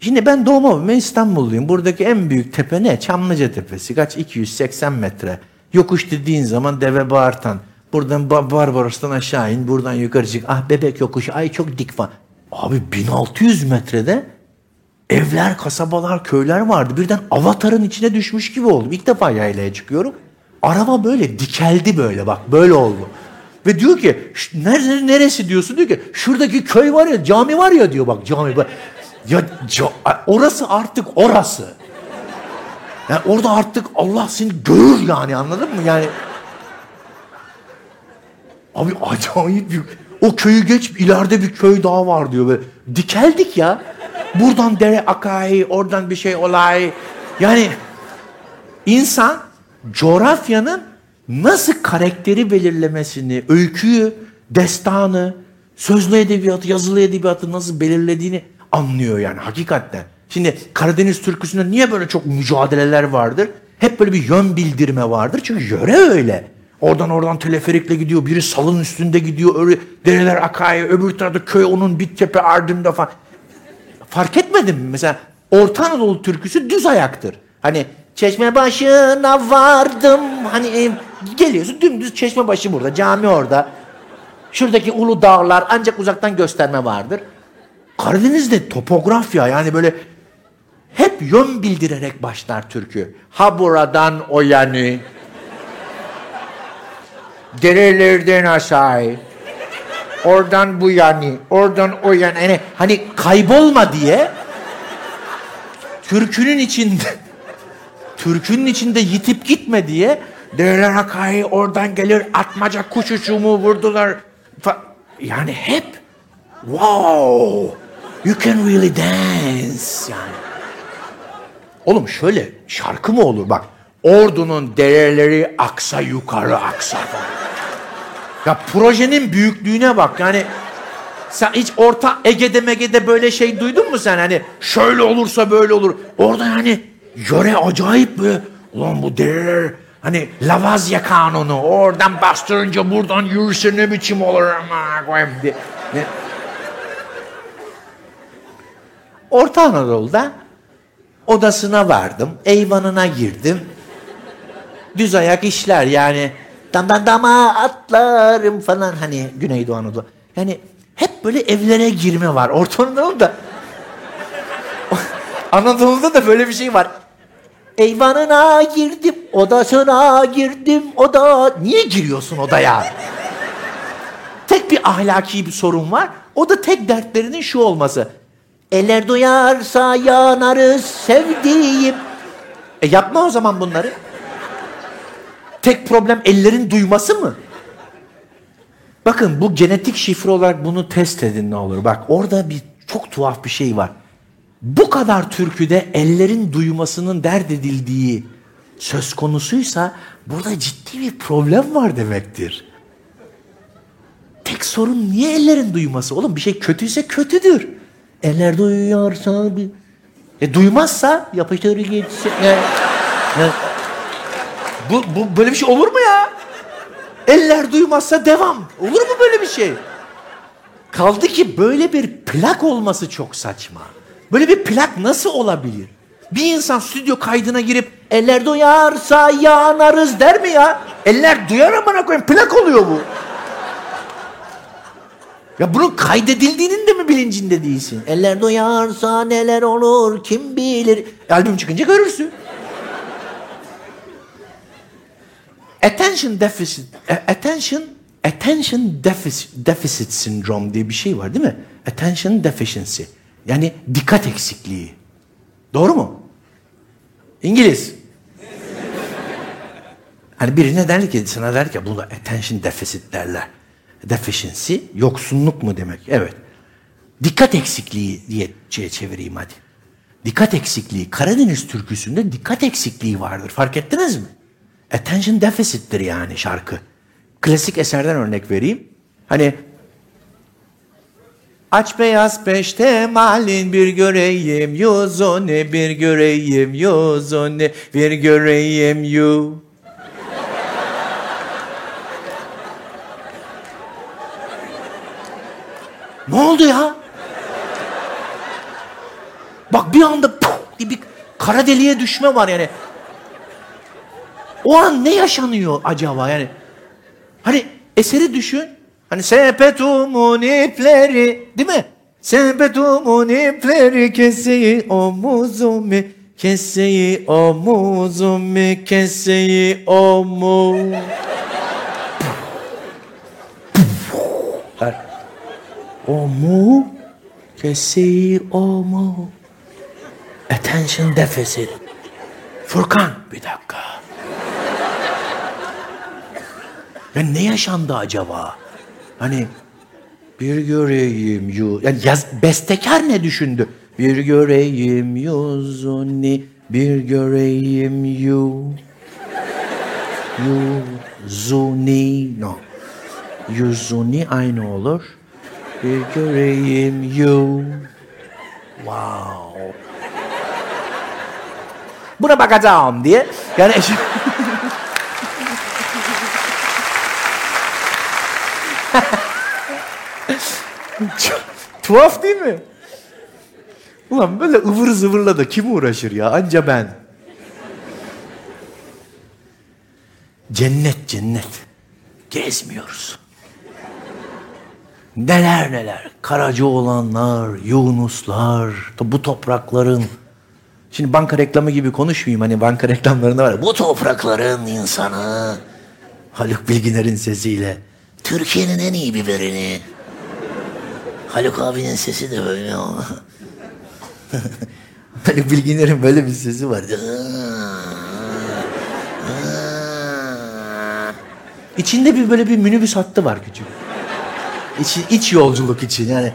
Şimdi ben doğma ben İstanbulluyum. Buradaki en büyük tepe ne? Çamlıca Tepesi. Kaç? 280 metre. Yokuş dediğin zaman deve bağırtan. Buradan Ba- Barbaros'tan aşağı in. Buradan yukarı çık. Ah bebek yokuşu. Ay çok dik falan. Abi 1600 metrede evler, kasabalar, köyler vardı. Birden avatarın içine düşmüş gibi oldum. İlk defa yaylaya çıkıyorum. Araba böyle dikeldi böyle bak böyle oldu. Ve diyor ki "Ş- neresi, neresi diyorsun diyor ki şuradaki köy var ya cami var ya diyor bak cami. Bak. Ya ca- orası artık orası. Yani orada artık Allah seni görür yani anladın mı? Yani Abi acayip bir... O köyü geç ileride bir köy daha var diyor. Böyle. Dikeldik ya. Buradan dere akay, oradan bir şey olay. Yani insan coğrafyanın nasıl karakteri belirlemesini, öyküyü, destanı, sözlü edebiyatı, yazılı edebiyatı nasıl belirlediğini anlıyor yani hakikaten. Şimdi Karadeniz türküsünde niye böyle çok mücadeleler vardır? Hep böyle bir yön bildirme vardır. Çünkü yöre öyle. Oradan oradan teleferikle gidiyor. Biri salın üstünde gidiyor. Öyle dereler akaya. Öbür tarafta köy onun bit tepe ardında falan. Fark etmedin mi? Mesela Orta Anadolu türküsü düz ayaktır. Hani çeşme başına vardım. Hani e, geliyorsun dümdüz çeşme başı burada. Cami orada. Şuradaki ulu dağlar ancak uzaktan gösterme vardır. Karadeniz'de topografya yani böyle hep yön bildirerek başlar türkü. Ha buradan o yani. Derelerden aşağı. Oradan bu yani. Oradan o yani. Yani hani kaybolma diye türkünün içinde türkünün içinde yitip gitme diye dereler akayı oradan gelir atmaca kuş uçumu vurdular. Yani hep wow you can really dance yani. Oğlum şöyle şarkı mı olur bak. Ordunun dereleri aksa yukarı aksa. Ya projenin büyüklüğüne bak yani sen hiç Orta Ege'de Mege'de böyle şey duydun mu sen? Hani şöyle olursa böyle olur. Orada yani yöre acayip böyle. Ulan bu dereler hani Lavazya kanunu. Oradan bastırınca buradan yürürse ne biçim olur ama koyayım diye. Orta Anadolu'da odasına vardım. Eyvanına girdim. Düz ayak işler yani. Damdan dama atlarım falan hani Güneydoğu Anadolu. Yani hep böyle evlere girme var. Orta Anadolu'da Anadolu'da da böyle bir şey var. Eyvanına girdim, odasına girdim, oda... Niye giriyorsun odaya? tek bir ahlaki bir sorun var. O da tek dertlerinin şu olması. Eller duyarsa yanarız sevdiğim. E yapma o zaman bunları. Tek problem ellerin duyması mı? Bakın bu genetik şifre olarak bunu test edin ne olur. Bak orada bir çok tuhaf bir şey var. Bu kadar türküde ellerin duymasının dert edildiği söz konusuysa burada ciddi bir problem var demektir. Tek sorun niye ellerin duyması? Oğlum bir şey kötüyse kötüdür. Eller duyuyorsa. E duymazsa yapıştır gitsin. Yani, yani- bu, bu böyle bir şey olur mu ya? Eller duymazsa devam. Olur mu böyle bir şey? Kaldı ki böyle bir plak olması çok saçma. Böyle bir plak nasıl olabilir? Bir insan stüdyo kaydına girip eller duyarsa yanarız der mi ya? Eller duyar amına koyayım plak oluyor bu. Ya bunun kaydedildiğinin de mi bilincinde değilsin? Eller duyarsa neler olur kim bilir. Albüm çıkınca görürsün. Attention deficit, e, attention, attention deficit, deficit syndrome diye bir şey var değil mi? Attention deficiency. Yani dikkat eksikliği. Doğru mu? İngiliz. Hani birine der ki, sana der ki buna attention deficit derler. Deficiency, yoksunluk mu demek? Evet. Dikkat eksikliği diye şey çevireyim hadi. Dikkat eksikliği, Karadeniz türküsünde dikkat eksikliği vardır. Fark ettiniz mi? Attention deficit'tir yani şarkı. Klasik eserden örnek vereyim. Hani Aç beyaz peşte malin bir göreyim yüzünü bir göreyim yüzünü bir göreyim you. ne oldu ya? Bak bir anda puf bir kara deliğe düşme var yani. O an ne yaşanıyor acaba yani? Hani eseri düşün. Hani sepetumun ipleri değil mi? Sepetumun ipleri keseyi omuzumu keseyi omuzumu keseyi omuz. Omu keseyi omu. Attention deficit. Furkan bir dakika. Ya ne yaşandı acaba? Hani bir göreyim yu... Yani yaz, bestekar ne düşündü? Bir göreyim yüzünü, bir göreyim yu... Yüzünü... No. Yüzünü aynı olur. Bir göreyim yu... Wow. Buna bakacağım diye. Yani tuhaf değil mi? Ulan böyle ıvır zıvırla da kim uğraşır ya? Anca ben. Cennet cennet. Gezmiyoruz. Neler neler. Karaca olanlar, Yunuslar, bu toprakların. Şimdi banka reklamı gibi konuşmayayım. Hani banka reklamlarında var. Bu toprakların insanı. Haluk Bilginer'in sesiyle. Türkiye'nin en iyi biberini. Haluk abinin sesi de böyle ama. Haluk Bilginer'in böyle bir sesi var. İçinde bir böyle bir minibüs hattı var küçük. İç, iç yolculuk için yani.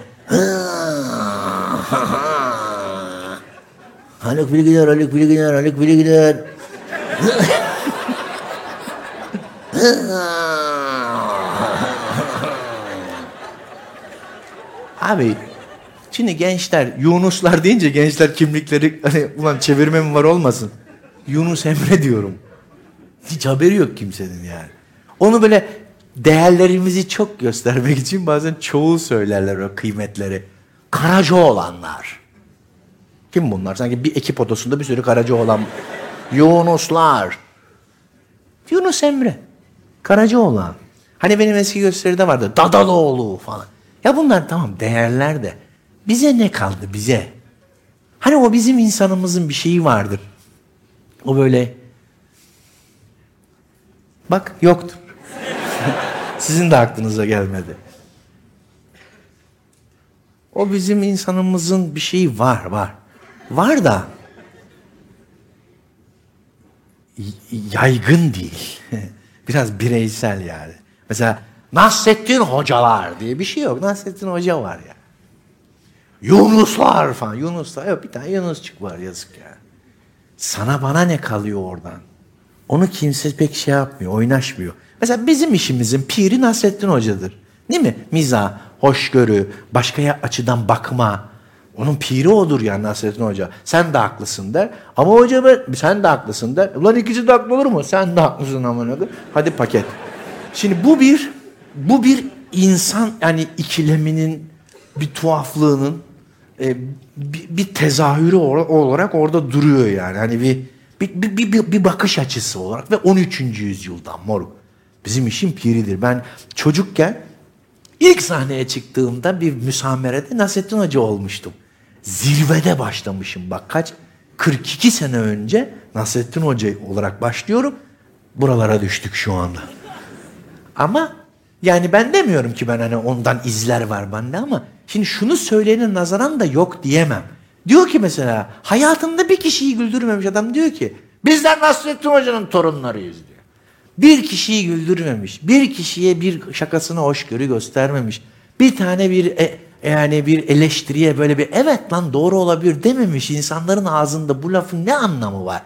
Haluk Bilginer, Haluk Bilginer, Haluk Bilginer. Abi şimdi gençler Yunuslar deyince gençler kimlikleri hani ulan çevirme mi var olmasın. Yunus Emre diyorum. Hiç haberi yok kimsenin yani. Onu böyle değerlerimizi çok göstermek için bazen çoğul söylerler o kıymetleri. Karaca olanlar. Kim bunlar? Sanki bir ekip odasında bir sürü karaca olan Yunuslar. Yunus Emre. Karaca olan. Hani benim eski gösteride vardı. Dadaloğlu falan. Ya bunlar tamam değerler de. Bize ne kaldı bize? Hani o bizim insanımızın bir şeyi vardır. O böyle... Bak yoktur. Sizin de aklınıza gelmedi. O bizim insanımızın bir şeyi var, var. Var da yaygın değil. Biraz bireysel yani. Mesela Nasrettin Hocalar diye bir şey yok. Nasrettin Hoca var ya. Yunuslar falan. Yunuslar. Yok bir tane Yunusçuk var yazık ya. Sana bana ne kalıyor oradan? Onu kimse pek şey yapmıyor, oynaşmıyor. Mesela bizim işimizin piri Nasrettin Hoca'dır. Değil mi? Miza, hoşgörü, başka açıdan bakma. Onun piri odur yani Nasrettin Hoca. Sen de haklısın der. Ama hoca sen de haklısın der. Ulan ikisi de haklı olur mu? Sen de haklısın ama ne Hadi paket. Şimdi bu bir bu bir insan yani ikileminin bir tuhaflığının e, bir, bir tezahürü olarak orada duruyor yani. Hani bir bir, bir, bir, bir bakış açısı olarak ve 13. yüzyıldan moruk. Bizim işin piridir. Ben çocukken ilk sahneye çıktığımda bir müsamerede Nasrettin Hoca olmuştum. Zirvede başlamışım bak kaç 42 sene önce Nasrettin Hoca olarak başlıyorum. Buralara düştük şu anda. Ama yani ben demiyorum ki ben hani ondan izler var bende ama şimdi şunu söyleyenin nazaran da yok diyemem. Diyor ki mesela hayatında bir kişiyi güldürmemiş adam diyor ki bizler Nasrettin Hoca'nın torunlarıyız diyor. Bir kişiyi güldürmemiş, bir kişiye bir şakasına hoşgörü göstermemiş, bir tane bir e, yani bir eleştiriye böyle bir evet lan doğru olabilir dememiş insanların ağzında bu lafın ne anlamı var?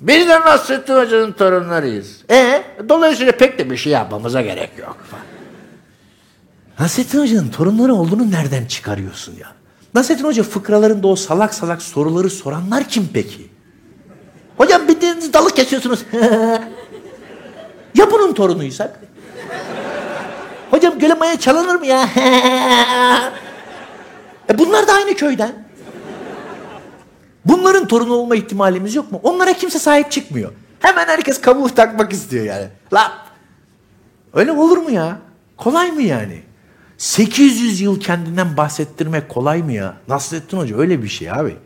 Biz de Nasrettin Hoca'nın torunlarıyız. E dolayısıyla pek de bir şey yapmamıza gerek yok. Nasrettin Hoca'nın torunları olduğunu nereden çıkarıyorsun ya? Nasrettin Hoca fıkralarında o salak salak soruları soranlar kim peki? Hocam bildiğiniz dalı kesiyorsunuz. ya bunun torunuysak? Hocam göle maya çalınır mı ya? e bunlar da aynı köyden. Bunların torunu olma ihtimalimiz yok mu? Onlara kimse sahip çıkmıyor. Hemen herkes kabuğu takmak istiyor yani. La öyle olur mu ya? Kolay mı yani? 800 yıl kendinden bahsettirmek kolay mı ya? Nasrettin Hoca öyle bir şey abi.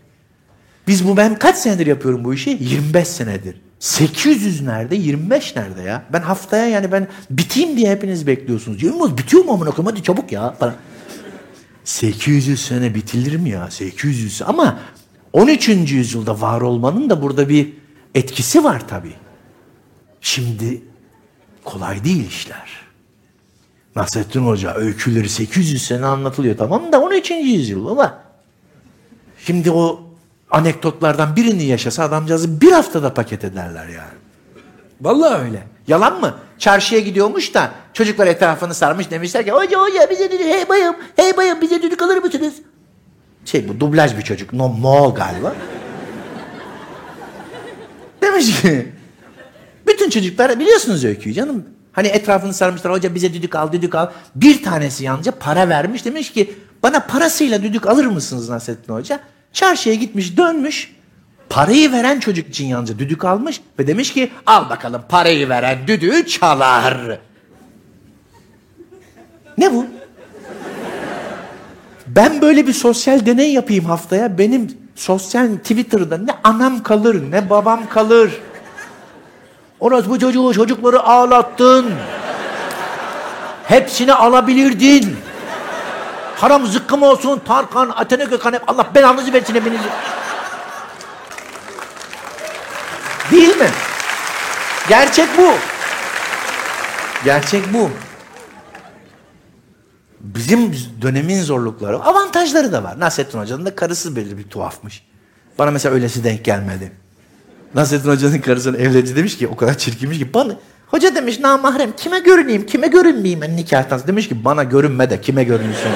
Biz bu ben kaç senedir yapıyorum bu işi? 25 senedir. 800 nerede? 25 nerede ya? Ben haftaya yani ben biteyim diye hepiniz bekliyorsunuz. Yılmaz bitiyor mu amına koyayım hadi çabuk ya falan. 800 sene bitilir mi ya? 800 ama 13. yüzyılda var olmanın da burada bir etkisi var tabii. Şimdi kolay değil işler. Nasrettin Hoca öyküleri 800 sene anlatılıyor tamam da 13. yüzyıl ama şimdi o anekdotlardan birini yaşasa adamcağızı bir haftada paket ederler yani. Vallahi öyle. Yalan mı? Çarşıya gidiyormuş da çocuklar etrafını sarmış demişler ki hoca hoca bize düdük hey bayım hey bayım bize düdük alır mısınız? Şey bu dublaj bir çocuk. No, Moğol galiba. Demiş ki bütün çocuklar biliyorsunuz öyküyü canım. Hani etrafını sarmışlar hoca bize düdük al düdük al. Bir tanesi yalnızca para vermiş demiş ki bana parasıyla düdük alır mısınız Nasrettin Hoca? Çarşıya gitmiş dönmüş. Parayı veren çocuk için yalnızca düdük almış ve demiş ki al bakalım parayı veren düdüğü çalar. Ne bu? Ben böyle bir sosyal deney yapayım haftaya. Benim sosyal Twitter'da ne anam kalır ne babam kalır. Orası bu çocuğu çocukları ağlattın. Hepsini alabilirdin. Haram zıkkım olsun Tarkan, Atene Gökhan hep Allah belanızı versin hepinizi. Değil mi? Gerçek bu. Gerçek bu. Bizim dönemin zorlukları, avantajları da var. Nasrettin Hoca'nın da karısı belli bir tuhafmış. Bana mesela öylesi denk gelmedi. Nasrettin Hoca'nın karısının evlenci demiş ki o kadar çirkinmiş ki bana Hoca demiş namahrem kime görüneyim kime görünmeyeyim ben nikahtan. Demiş ki bana görünme de kime görünürsün.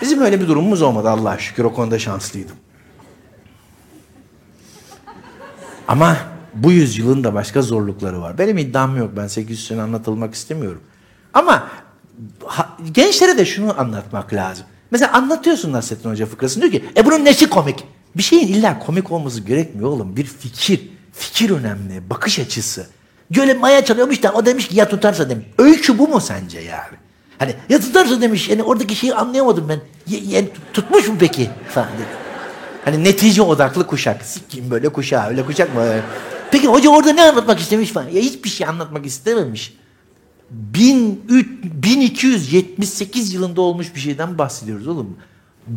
Bizim öyle bir durumumuz olmadı Allah şükür o konuda şanslıydım. Ama bu yüzyılın da başka zorlukları var. Benim iddiam yok. Ben 800 sene anlatılmak istemiyorum. Ama gençlere de şunu anlatmak lazım. Mesela anlatıyorsun Nasrettin Hoca fıkrasını diyor ki e bunun nesi komik? Bir şeyin illa komik olması gerekmiyor oğlum. Bir fikir. Fikir önemli. Bakış açısı. Göle maya çalıyormuş da o demiş ki ya tutarsa demiş. Öykü bu mu sence yani? Hani ya tutarsa demiş. Yani oradaki şeyi anlayamadım ben. Yani tutmuş mu peki? Falan. Hani netice odaklı kuşak. Sikiyim böyle kuşağı. Öyle kuşak mı? Peki hoca orada ne anlatmak istemiş falan? Ya hiçbir şey anlatmak istememiş. 1278 yılında olmuş bir şeyden bahsediyoruz oğlum.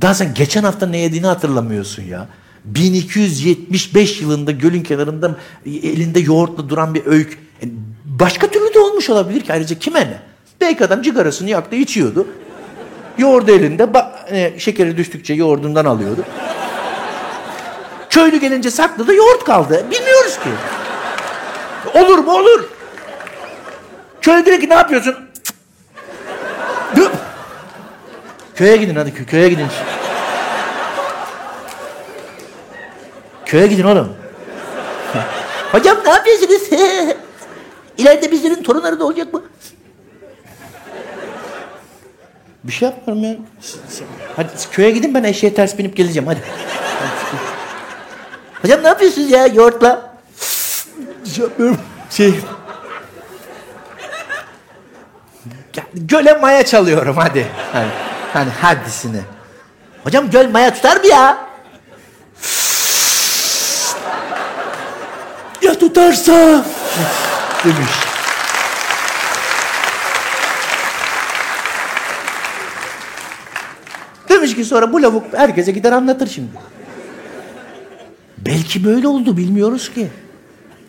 Daha sen geçen hafta ne yediğini hatırlamıyorsun ya. 1275 yılında gölün kenarında elinde yoğurtla duran bir öykü. E, başka türlü de olmuş olabilir ki ayrıca kime ne? Belki adam cigarasını yaktı içiyordu. Yoğurdu elinde e, şekeri düştükçe yoğurdundan alıyordu. Köylü gelince sakladı yoğurt kaldı. Bilmiyoruz ki. Olur mu olur. Köylü dedi ki ne yapıyorsun? Dur. Köye gidin hadi kö- köye gidin. Köye gidin oğlum. Hocam ne yapıyorsunuz? İleride bizlerin torunları da olacak mı? Bir şey yapmıyorum ya. Hadi köye gidin ben eşeğe ters binip geleceğim hadi. Hocam ne yapıyorsunuz ya yoğurtla? Şey yapıyorum. Şey... Ya, Göle maya çalıyorum hadi. Hani, hani hadisini. Hocam göl maya tutar mı ya? Ya tutarsa? Demiş. Demiş ki sonra bu lavuk herkese gider anlatır şimdi. Belki böyle oldu bilmiyoruz ki.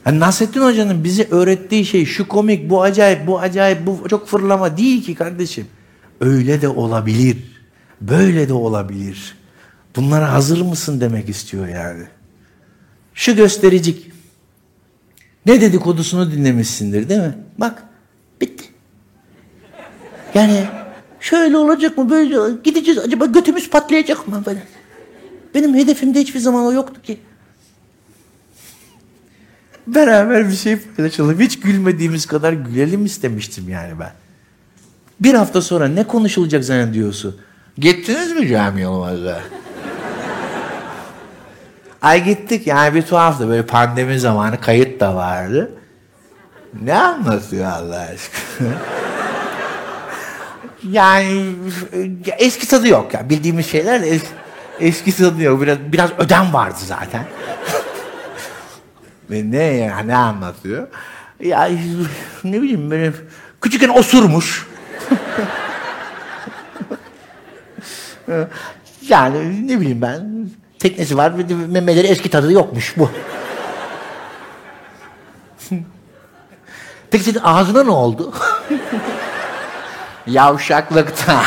Yani Nasrettin Hoca'nın bize öğrettiği şey şu komik, bu acayip, bu acayip, bu çok fırlama değil ki kardeşim. Öyle de olabilir. Böyle de olabilir. Bunlara hazır mısın demek istiyor yani. Şu göstericik. Ne dedikodusunu dinlemişsindir değil mi? Bak bitti. Yani şöyle olacak mı böyle gideceğiz acaba götümüz patlayacak mı falan. Benim hedefimde hiçbir zaman o yoktu ki. Beraber bir şey paylaşalım. Hiç gülmediğimiz kadar gülelim istemiştim yani ben. Bir hafta sonra ne konuşulacak zannediyorsun? Gittiniz mi cami yolumuza? Ay gittik yani bir tuhaftı böyle pandemi zamanı kayıt da vardı. Ne anlatıyor Allah aşkına? yani eski tadı yok ya bildiğimiz şeyler de es- eski tadı yok. Biraz, biraz ödem vardı zaten. Ve ne ya ne anlatıyor? Ya ne bileyim böyle küçükken osurmuş. yani ne bileyim ben teknesi var memeleri eski tadı yokmuş bu. Peki senin ağzına ne oldu? Yavşaklıktan.